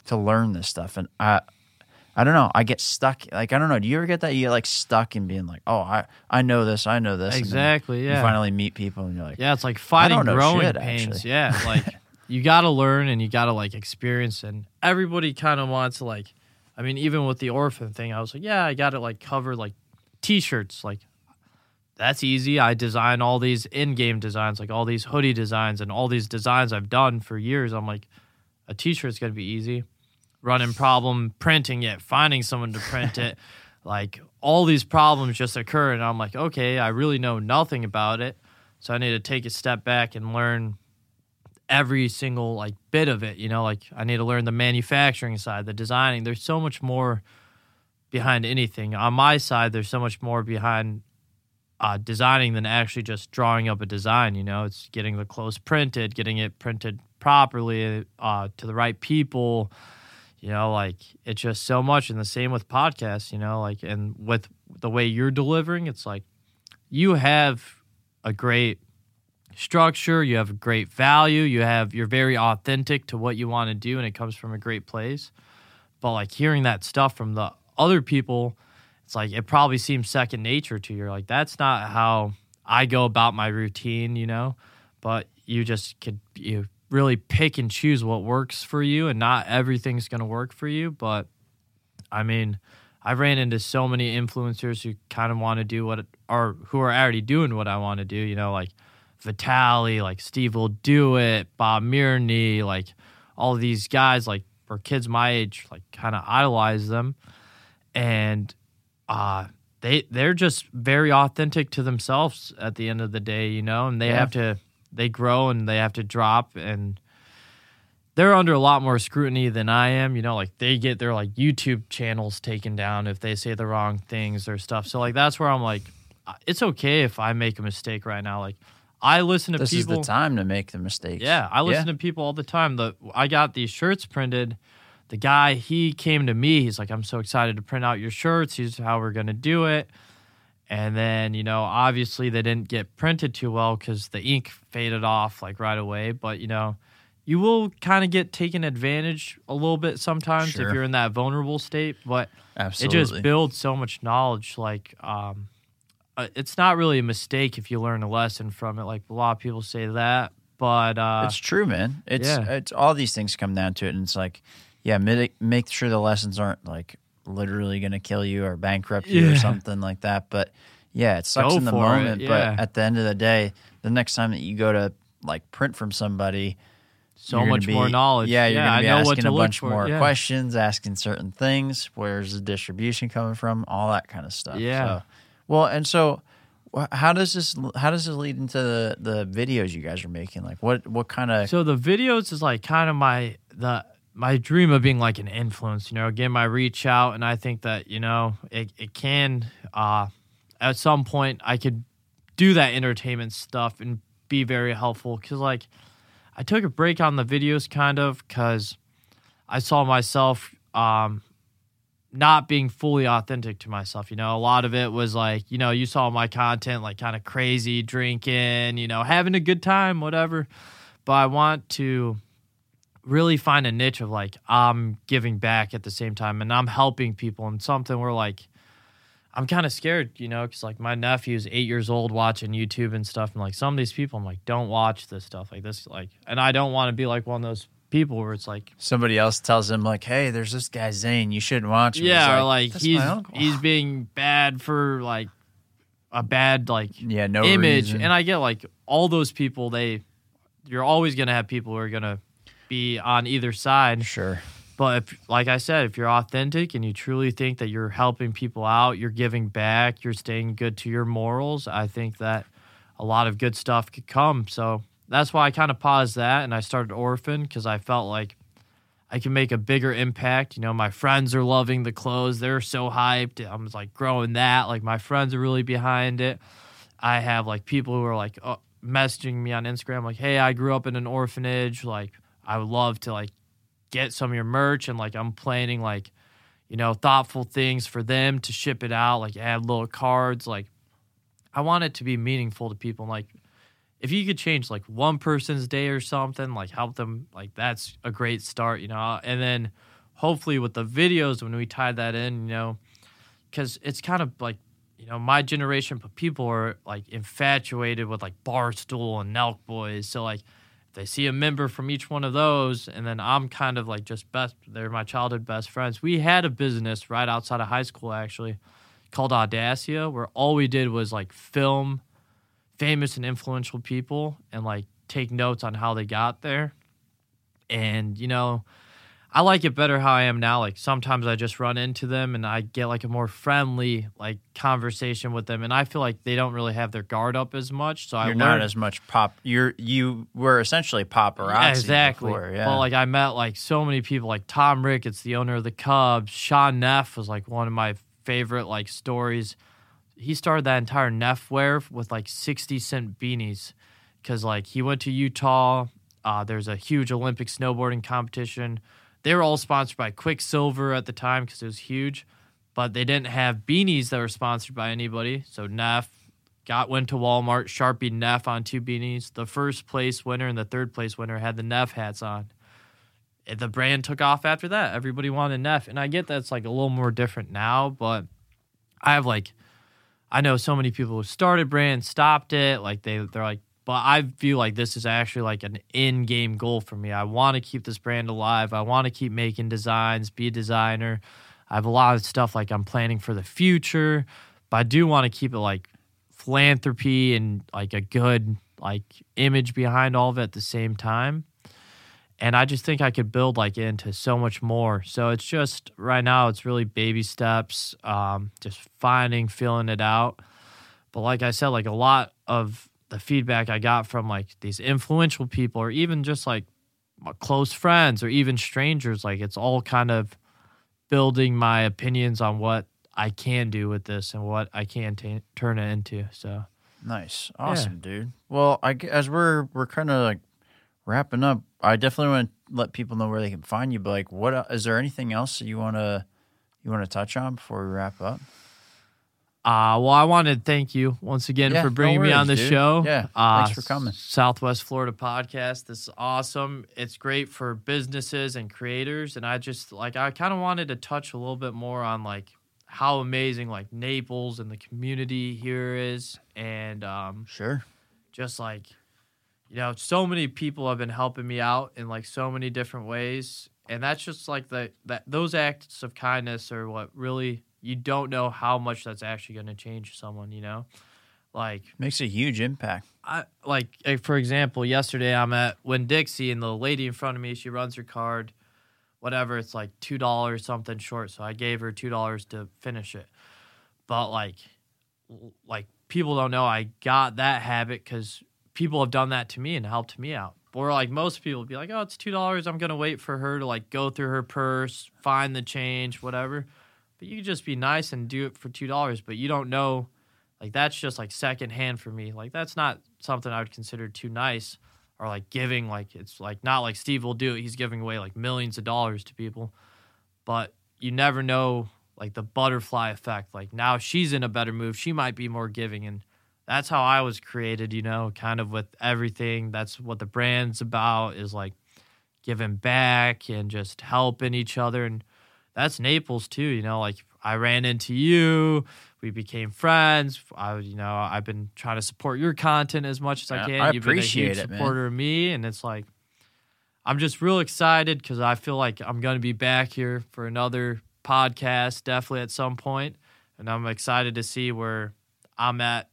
to learn this stuff. And I I don't know. I get stuck. Like I don't know. Do you ever get that? You get like stuck in being like, oh, I I know this. I know this. Exactly, You yeah. finally meet people and you're like, Yeah, it's like fighting growing shit, pains. actually. Yeah, [laughs] like you got to learn and you got to like experience. And everybody kind of wants to like, I mean, even with the orphan thing, I was like, yeah, I got to like cover like t-shirts. Like that's easy. I design all these in-game designs, like all these hoodie designs and all these designs I've done for years. I'm like, a t-shirt's gonna be easy. Running problem printing it, finding someone to print it, [laughs] like all these problems just occur, and I'm like, okay, I really know nothing about it, so I need to take a step back and learn every single like bit of it. You know, like I need to learn the manufacturing side, the designing. There's so much more behind anything. On my side, there's so much more behind uh, designing than actually just drawing up a design. You know, it's getting the clothes printed, getting it printed properly uh, to the right people. You know, like it's just so much. And the same with podcasts. You know, like and with the way you're delivering, it's like you have a great structure, you have a great value, you have you're very authentic to what you want to do and it comes from a great place. But like hearing that stuff from the other people, it's like it probably seems second nature to you. Like that's not how I go about my routine, you know? But you just could you really pick and choose what works for you and not everything's going to work for you, but I mean, I ran into so many influencers who kind of want to do what or who are already doing what I want to do, you know, like Vitali, like Steve will do it, Bob Menery, like all these guys, like for kids my age, like kind of idolize them, and uh, they they're just very authentic to themselves at the end of the day, you know, and they Yeah. have to they grow and they have to drop and they're under a lot more scrutiny than I am. You know, like they get their like YouTube channels taken down if they say the wrong things or stuff. So like that's where I'm like, uh, it's okay if I make a mistake right now. Like I listen to This people. is the time to make the mistakes. Yeah, I listen to people all the time. The I got these shirts printed. The guy he came to me. He's like, "I'm so excited to print out your shirts. Here's how we're gonna do it." And then you know, obviously they didn't get printed too well because the ink faded off like right away. But you know, you will kind of get taken advantage a little bit sometimes Sure. if you're in that vulnerable state. But Absolutely. it just builds so much knowledge. Like, um, uh, it's not really a mistake if you learn a lesson from it. Like a lot of people say that, but uh, it's true, man. It's yeah. it's all these things come down to it, and it's like, yeah, make, make sure the lessons aren't like literally going to kill you or bankrupt you or something like that. But yeah, it sucks Go in the it, moment. yeah. But at the end of the day, the next time that you go to like print from somebody, so much be- more knowledge. Yeah, you're I gonna be know asking a bunch more yeah. questions, asking certain things. Where's the distribution coming from? All that kind of stuff. Yeah. So, well, and so how does this how does this lead into the the videos you guys are making? Like what what kind of So the videos is like kind of my the my dream of being like an influence. You know, again, my reach out, and I think that you know it it can uh at some point I could do that entertainment stuff and be very helpful because like I took a break on the videos kind of because I saw myself um not being fully authentic to myself. You know, a lot of it was like, you know, you saw my content like kind of crazy, drinking, you know, having a good time, whatever. But I want to really find a niche of like I'm giving back at the same time and I'm helping people and something where like I'm kind of scared, you know, because like my nephew's eight years old watching YouTube and stuff, and like some of these people, I'm like, don't watch this stuff like this, like, and I don't want to be like one of those people where it's like, somebody else tells him like, "Hey, there's this guy Zane. You shouldn't watch him." yeah, He's or like he's he's [laughs] being bad for like a bad like yeah, no image, reason. and I get like all those people. They, you're always gonna have people who are gonna be on either side. sure. But if, like I said, if you're authentic and you truly think that you're helping people out, you're giving back, you're staying good to your morals, I think that a lot of good stuff could come. So that's why I kind of paused that and I started Orphan because I felt like I can make a bigger impact. You know, my friends are loving the clothes; they're so hyped. I'm just like growing that. Like my friends are really behind it. I have like people who are like uh, messaging me on Instagram, like, "Hey, I grew up in an orphanage. Like, I would love to like get some of your merch and like I'm planning like you know thoughtful things for them to ship it out like add little cards like I want it to be meaningful to people. Like if you could change like one person's day or something like help them like that's a great start you know? And then hopefully with the videos when we tie that in you know cuz it's kind of like you know my generation but people are like infatuated with like barstool and nelk boys. So like they see a member from each one of those and then i'm kind of like just best they're my childhood best friends. We had a business right outside of high school actually called audacia where all we did was like film famous and influential people and like take notes on how they got there. And you know I like it better how I am now. Like sometimes I just run into them and I get like a more friendly like conversation with them, and I feel like they don't really have their guard up as much. So I You're learned, not as much pop. You're you were essentially paparazzi. yeah, exactly. Before, yeah. But like I met like so many people, like Tom Ricketts, the owner of the Cubs. Shaun Neff was like one of my favorite like stories. He started that entire Neff wear with like sixty cent beanies, because like he went to Utah. Uh, there's a huge Olympic snowboarding competition. They were all sponsored by Quiksilver at the time because it was huge, but they didn't have beanies that were sponsored by anybody. So Neff got went to Walmart, Sharpie Neff on two beanies. The first place winner and the third place winner had the Neff hats on. The brand took off after that. Everybody wanted Neff, and I get that's like a little more different now, but I have like I know so many people who started brands, stopped it, like they they're like but I feel like this is actually like an in-game goal for me. I want to keep this brand alive. I want to keep making designs, be a designer. I have a lot of stuff like I'm planning for the future, but I do want to keep it like philanthropy and like a good like image behind all of it at the same time. And I just think I could build like into so much more. So it's just right now it's really baby steps, um, just finding, feeling it out. But like I said, like a lot of the feedback I got from like these influential people or even just like my close friends or even strangers, like it's all kind of building my opinions on what I can do with this and what I can t- turn it into. So Nice, awesome, dude. Well, I, as we're we're kind of like wrapping up, I definitely want to let people know where they can find you. But like, what uh, there anything else that you want to you want to touch on before we wrap up? Uh, well, I wanted to thank you once again Yeah, for no bringing me on the show. Yeah, uh, thanks for coming. Southwest Florida podcast. This is awesome. It's great for businesses and creators. And I just like I kind of wanted to touch a little bit more on like how amazing like Naples and the community here is, and um, Sure. just like you know so many people have been helping me out in like so many different ways and that's just like the that those acts of kindness are what really you don't know how much that's actually going to change someone you know like Makes a huge impact. I like eh, for example, yesterday I'm at Winn Dixie and the lady in front of me, she runs her card, whatever, it's like two dollars something short. So I gave her two dollars to finish it. But like like people don't know I got that habit because people have done that to me and helped me out. Or like most people be like, Oh, it's two dollars, I'm gonna wait for her to like go through her purse, find the change, whatever. But you could just be nice and do it for two dollars, but you don't know like that's just like secondhand for me. Like that's not something I would consider too nice or like giving like it's like not like Steve will do it. He's giving away like millions of dollars to people. But you never know like the butterfly effect. Like now she's in a better move. She might be more giving and that's how I was created, you know, kind of with everything. That's what the brand's about is like giving back and just helping each other and that's Naples too, you know, like I ran into you, we became friends. I, you know, I've been trying to support your content as much as I can. I You've been a huge it, man. supporter of me, and it's like I'm just real excited because I feel like I'm going to be back here for another podcast, definitely at some point, and I'm excited to see where I'm at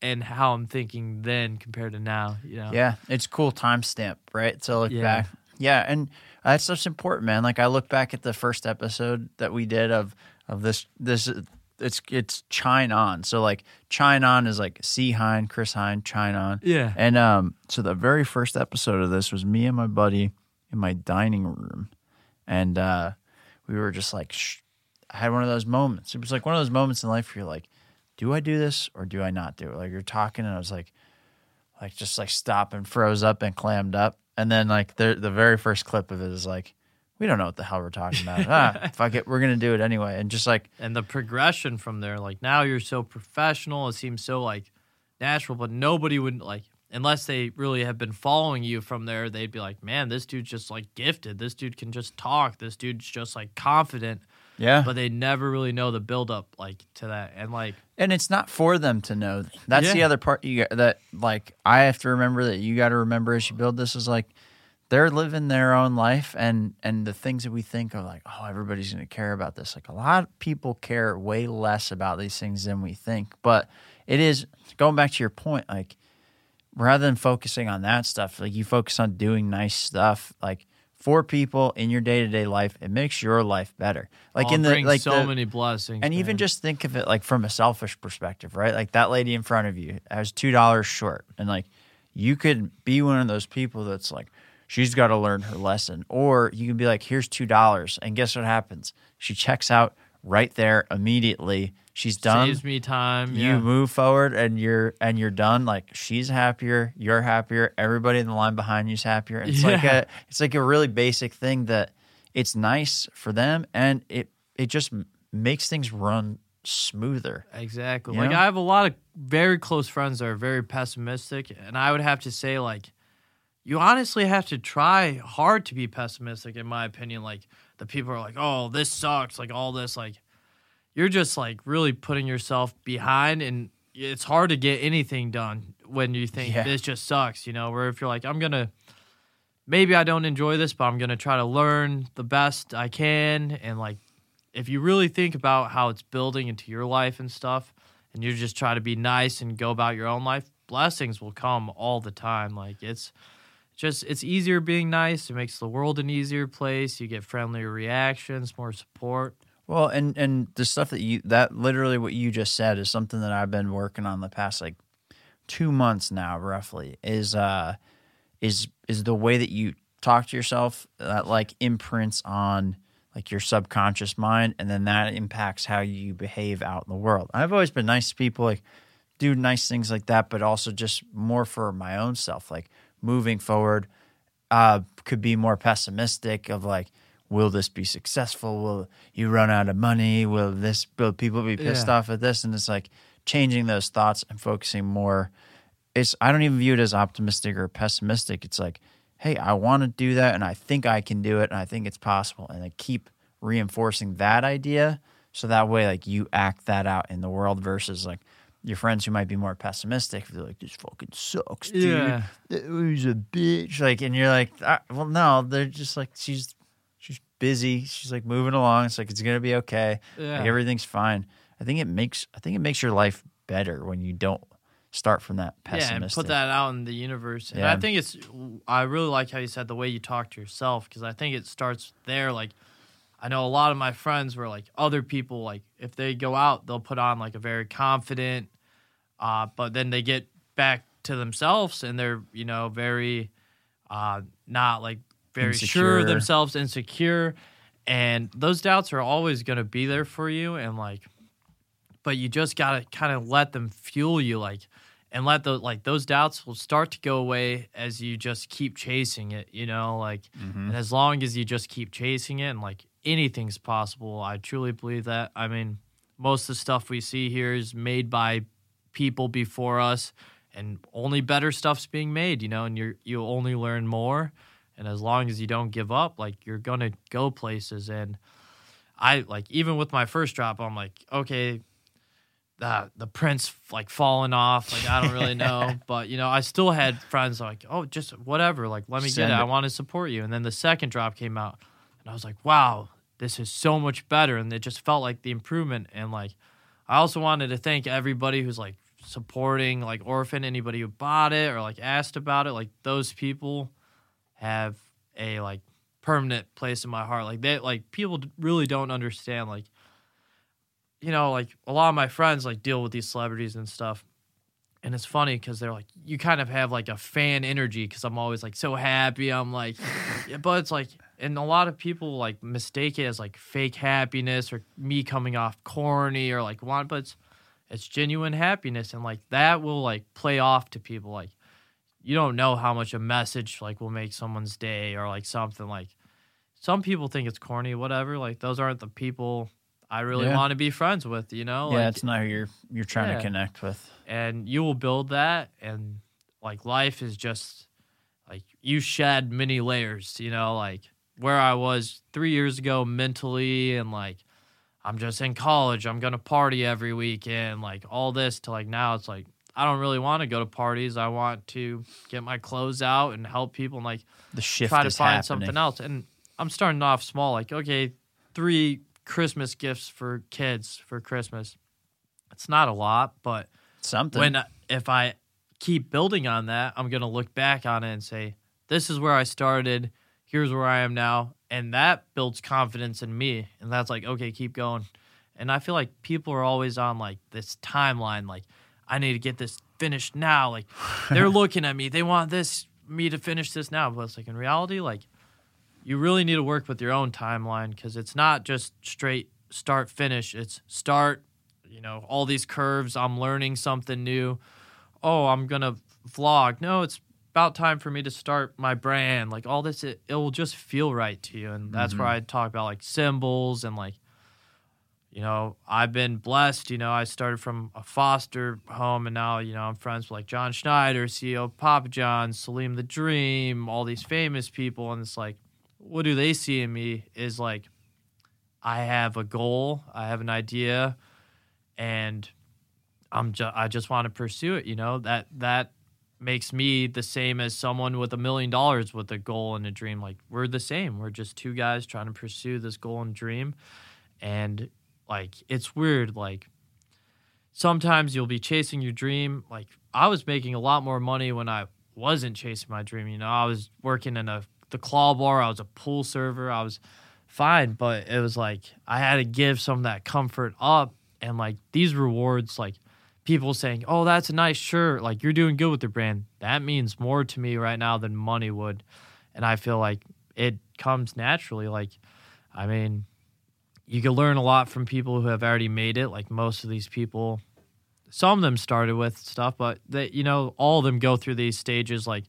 and how I'm thinking then compared to now. You know, Yeah, it's cool timestamp, right? To look Yeah. back. Yeah, and that's just important, man. Like I look back at the first episode that we did of of this this it's it's Chine On. So like Chine On is like C Hine, Chris Hine, Chine On. Yeah. And um so the very first episode of this was me and my buddy in my dining room. And uh we were just like sh- I had one of those moments. It was like one of those moments in life where you're like, do I do this or do I not do it? Like you're talking and I was like like just like stop and froze up and clammed up. And then like the the very first clip of it is like, we don't know what the hell we're talking about. [laughs] ah, fuck it, we're gonna do it anyway. And just like and the progression from there like now you're so professional it seems so like natural but nobody would like unless they really have been following you from there they'd be like man this dude's just like gifted this dude can just talk this dude's just like confident yeah. but they never really know the build up like to that and like and it's not for them to know. That's the other part you got that like I have to remember that you got to remember as you build this is like they're living their own life and and the things that we think of like oh everybody's going to care about this. Like a lot of people care way less about these things than we think. But it is going back to your point like rather than focusing on that stuff like you focus on doing nice stuff like for people in your day-to-day life it makes your life better like all in the like so the, many blessings and even just think of it like from a selfish perspective, right? Like that lady in front of you has two dollars short, and like you could be one of those people that's like, she's got to learn her lesson, or you can be like, here's two dollars, and guess what happens? She checks out right there immediately. She's done. saves me time You yeah. move forward, and you're and you're done. Like she's happier, you're happier, everybody in the line behind you's happier. It's like a it's like a really basic thing that it's nice for them, and it it just makes things run smoother. Exactly. You Like know? I have a lot of very close friends that are very pessimistic, and I would have to say like you honestly have to try hard to be pessimistic in my opinion. Like the people are like, "Oh, this sucks." Like all this like you're just like really putting yourself behind and it's hard to get anything done when you think Yeah. this just sucks, you know, where if you're like I'm going to maybe I don't enjoy this, but I'm going to try to learn the best I can. And like, if you really think about how it's building into your life and stuff, and you just try to be nice and go about your own life, blessings will come all the time. Like, it's just, it's easier being nice. It makes the world an easier place. You get friendlier reactions, more support. Well, and and the stuff that you that literally what you just said is something that I've been working on the past like two months now, roughly. Is uh is is the way that you talk to yourself that like imprints on like your subconscious mind, and then that impacts how you behave out in the world. I've always been nice to people, like do nice things like that, but also just more for my own self, like moving forward. Uh, could be more pessimistic of like, will this be successful? Will you run out of money? Will this will people be pissed Yeah. off at this? And it's like changing those thoughts and focusing more. It's I don't even view it as optimistic or pessimistic. It's like, hey, I want to do that, and I think I can do it, and I think it's possible, and I keep reinforcing that idea, so that way, like you act that out in the world versus like your friends who might be more pessimistic. They're like, this fucking sucks, dude. Yeah. Who's a bitch? Like, and you're like, ah, well, no, they're just like she's busy. She's like moving along. It's like it's gonna be okay. Yeah. Like everything's fine. I think it makes I think it makes your life better when you don't start from that pessimistic. Yeah, and put that out in the universe. And Yeah. I think it's, I really like how you said the way you talk to yourself because I think it starts there. Like, I know a lot of my friends were like other people, like, if they go out, they'll put on like a very confident, uh, but then they get back to themselves and they're, you know, very, uh, not like very sure of themselves, insecure. And those doubts are always going to be there for you. And like, but you just gotta kind of let them fuel you like and let the like those doubts will start to go away as you just keep chasing it you know like Mm-hmm. and as long as you just keep chasing it and like anything's possible i truly believe that i mean most of the stuff we see here is made by people before us and only better stuff's being made you know and you're you'll only learn more and as long as you don't give up like you're gonna go places and I like even with my first drop, I'm like, okay, the the prints like falling off. Like I don't really know, [laughs] but you know, I still had friends like, oh, just whatever. Like let me Send get it. it. I want to support you. And then the second drop came out, and I was like, wow, this is so much better. And it just felt like the improvement. And like, I also wanted to thank everybody who's like supporting like Orphan, anybody who bought it or like asked about it. Like those people have a like permanent place in my heart. Like they like people really don't understand like you know like a lot of my friends like deal with these celebrities and stuff. And it's funny because they're like, you kind of have like a fan energy because I'm always like so happy. I'm like, [laughs] yeah, but it's like, and a lot of people like mistake it as like fake happiness or me coming off corny or like want, but it's, it's genuine happiness. And like that will like play off to people. Like, you don't know how much a message like will make someone's day or like something like some people think it's corny whatever like those aren't the people i really Yeah. want to be friends with you know yeah, like, it's not who you're you're trying Yeah. to connect with. and you will build that and like life is just like you shed many layers you know like where i was three years ago mentally and like i'm just in college i'm gonna party every weekend like all this to like now it's like i don't really want to go to parties i want to get my clothes out and help people and like The shift try to find happening. something else. And I'm starting off small, like okay, three Christmas gifts for kids for Christmas. It's not a lot, but Something. when if I keep building on that, I'm gonna look back on it and say, "This is where I started. Here's where I am now," and that builds confidence in me. And that's like, okay, keep going. And I feel like people are always on like this timeline, like I need to get this finished now. Like they're [laughs] looking at me, they want this me to finish this now. But it's like in reality, like you really need to work with your own timeline because it's not just straight start finish. It's start, you know, all these curves. I'm learning something new. Oh, I'm gonna vlog. No, it's about time for me to start my brand. Like all this, it, it will just feel right to you, and that's where mm-hmm. I talk about like symbols and like, you know, I've been blessed. You know, I started from a foster home, and now you know I'm friends with like John Schnatter, CEO Papa John's, Salim the Dream, all these famous people, and it's like, what do they see in me? Is like, I have a goal, I have an idea, and I'm just I just want to pursue it. You know that that makes me the same as someone with a million dollars with a goal and a dream. Like we're the same. We're just two guys trying to pursue this goal and dream, and like it's weird. Like sometimes you'll be chasing your dream. Like I was making a lot more money when I wasn't chasing my dream. You know, I was working in a the claw bar. I was a pool server. I was fine, but it was like I had to give some of that comfort up, and like these rewards, like people saying, "Oh, that's a nice shirt. Like you're doing good with the brand." That means more to me right now than money would, and I feel like it comes naturally. Like, I mean, you can learn a lot from people who have already made it. Like most of these people, some of them started with stuff, but they, you know, all of them go through these stages. Like,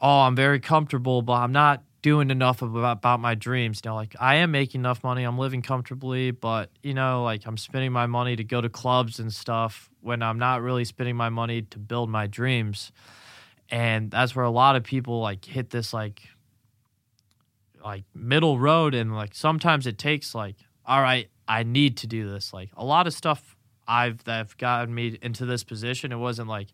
oh, I'm very comfortable, but I'm not doing enough about, about my dreams. You know, like I am making enough money, I'm living comfortably, but you know, like I'm spending my money to go to clubs and stuff when I'm not really spending my money to build my dreams. And that's where a lot of people like hit this like like middle road and like sometimes it takes like all right, I need to do this. Like a lot of stuff I've that gotten me into this position, it wasn't like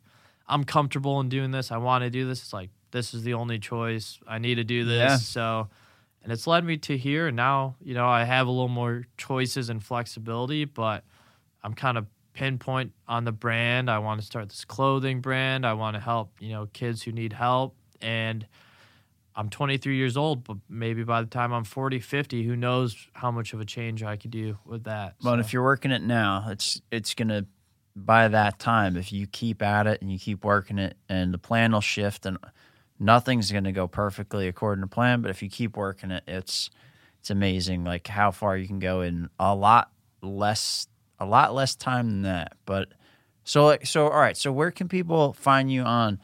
I'm comfortable in doing this. I want to do this. It's like this is the only choice. I need to do this. Yeah. So, and it's led me to here. And now, you know, I have a little more choices and flexibility, but I'm kind of pinpoint on the brand. I want to start this clothing brand. I want to help, you know, kids who need help. And I'm 23 years old, but maybe by the time I'm 40, 50, who knows how much of a change I could do with that. But So- if you're working it now, it's it's gonna by that time if you keep at it and you keep working it, and the plan will shift, and nothing's gonna go perfectly according to plan. But if you keep working it, it's it's amazing like how far you can go in a lot less a lot less time than that. But so like so all right. So where can people find you on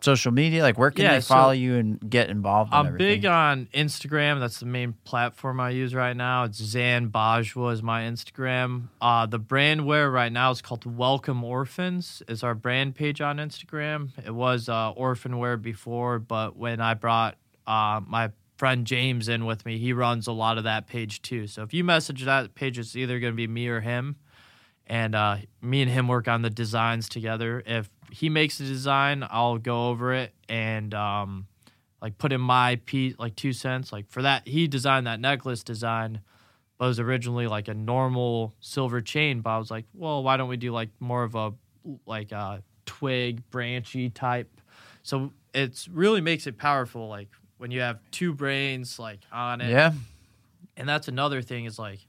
social media? Like where can Yeah, they so follow you and get involved? In I'm everything? big on Instagram. That's the main platform I use right now. It's Zan Bajwa is my Instagram. Uh, the brand wear right now is called Welcome Orphans. Is our brand page on Instagram. It was uh, orphan wear before, but when I brought uh, my friend James in with me, he runs a lot of that page too. So if you message that page, it's either going to be me or him. And uh, me and him work on the designs together. If he makes a design, I'll go over it and um, like put in my piece, like two cents. Like for that, he designed that necklace design, but it was originally like a normal silver chain. But I was like, well, why don't we do like more of a like a twig branchy type? So it's really makes it powerful. Like when you have two brains like on it, Yeah. and that's another thing is like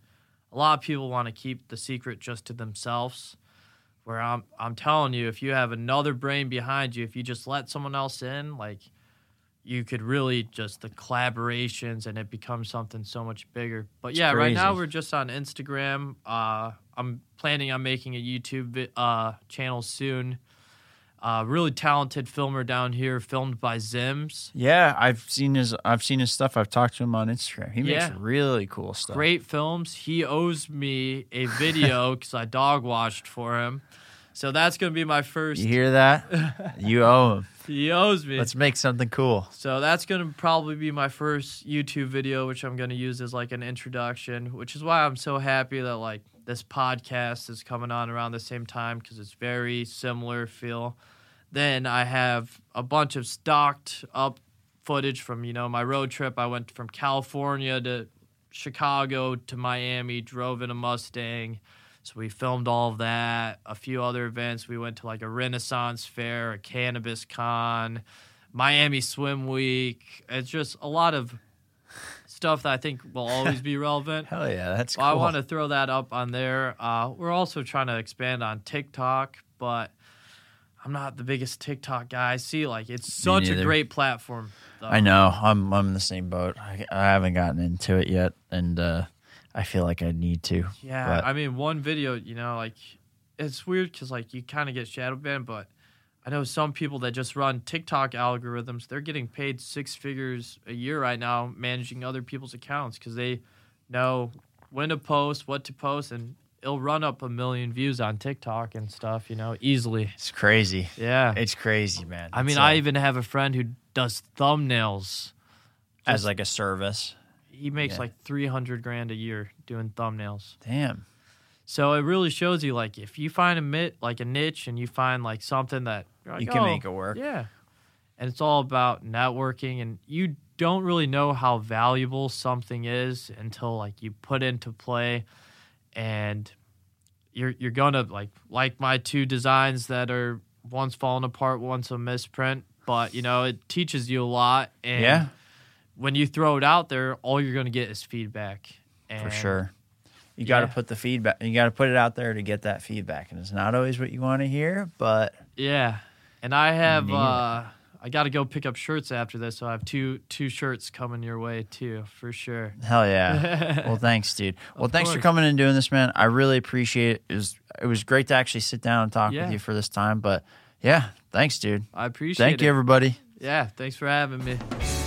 a lot of people want to keep the secret just to themselves. Where I'm I'm telling you, if you have another brain behind you, if you just let someone else in, like you could really just the collaborations and it becomes something so much bigger. But It's yeah, right now we're just on Instagram. Uh, I'm planning on making a YouTube uh, channel soon. Uh, really talented filmer down here, filmed by Zims. Yeah, I've seen his. I've seen his stuff. I've talked to him on Instagram. He Yeah. makes really cool stuff. great films. He owes me a video [laughs] because I dog watched for him. So that's gonna be my first. You hear that? [laughs] you owe him. He owes me. Let's make something cool. so that's gonna probably be my first YouTube video, which I'm gonna use as like an introduction. Which is why I'm so happy that like this podcast is coming on around the same time because it's very similar feel. Then I have a bunch of stocked up footage from you know my road trip. I went from California to Chicago to Miami, drove in a Mustang. So we filmed all of that. A few other events. We went to like a Renaissance fair, a cannabis con, Miami Swim Week. It's just a lot of stuff that I think will always be [laughs] relevant. Hell yeah, that's Well, cool. I want to throw that up on there. Uh, we're also trying to expand on TikTok, but I'm not the biggest TikTok guy. I see, like, it's such a great platform. though. I know. I'm. I'm in the same boat. I, I haven't gotten into it yet, and uh, I feel like I need to. Yeah, But- I mean, one video, you know, like it's weird because like you kind of get shadow banned, but I know some people that just run TikTok algorithms. They're getting paid six figures a year right now managing other people's accounts because they know when to post, what to post, and it'll run up a million views on TikTok and stuff, you know, easily. It's crazy. Yeah. It's crazy, man. I mean, It's, I uh, even have a friend who does thumbnails. as like a service. He makes Yeah. like 300 grand a year doing thumbnails. Damn. So it really shows you like if you find a mit like a niche and you find like something that like, You can "Oh, make it work. Yeah. And it's all about networking and you don't really know how valuable something is until like you put into play and you're you're gonna like like my two designs that are one's falling apart, one's a misprint, but you know, it teaches you a lot and Yeah, when you throw it out there, all you're gonna get is feedback. for sure. You got to Yeah. put the feedback. You got to put it out there to get that feedback, and it's not always what you want to hear. But Yeah, and I have uh, I got to go pick up shirts after this, so I have two two shirts coming your way too, for sure. hell yeah. [laughs] well, thanks, dude. Well, Of thanks for coming and doing this, man. I really appreciate it. It was it was great to actually sit down and talk Yeah. with you for this time. But yeah, thanks, dude. I appreciate Thank it. Thank you, everybody. Yeah, thanks for having me.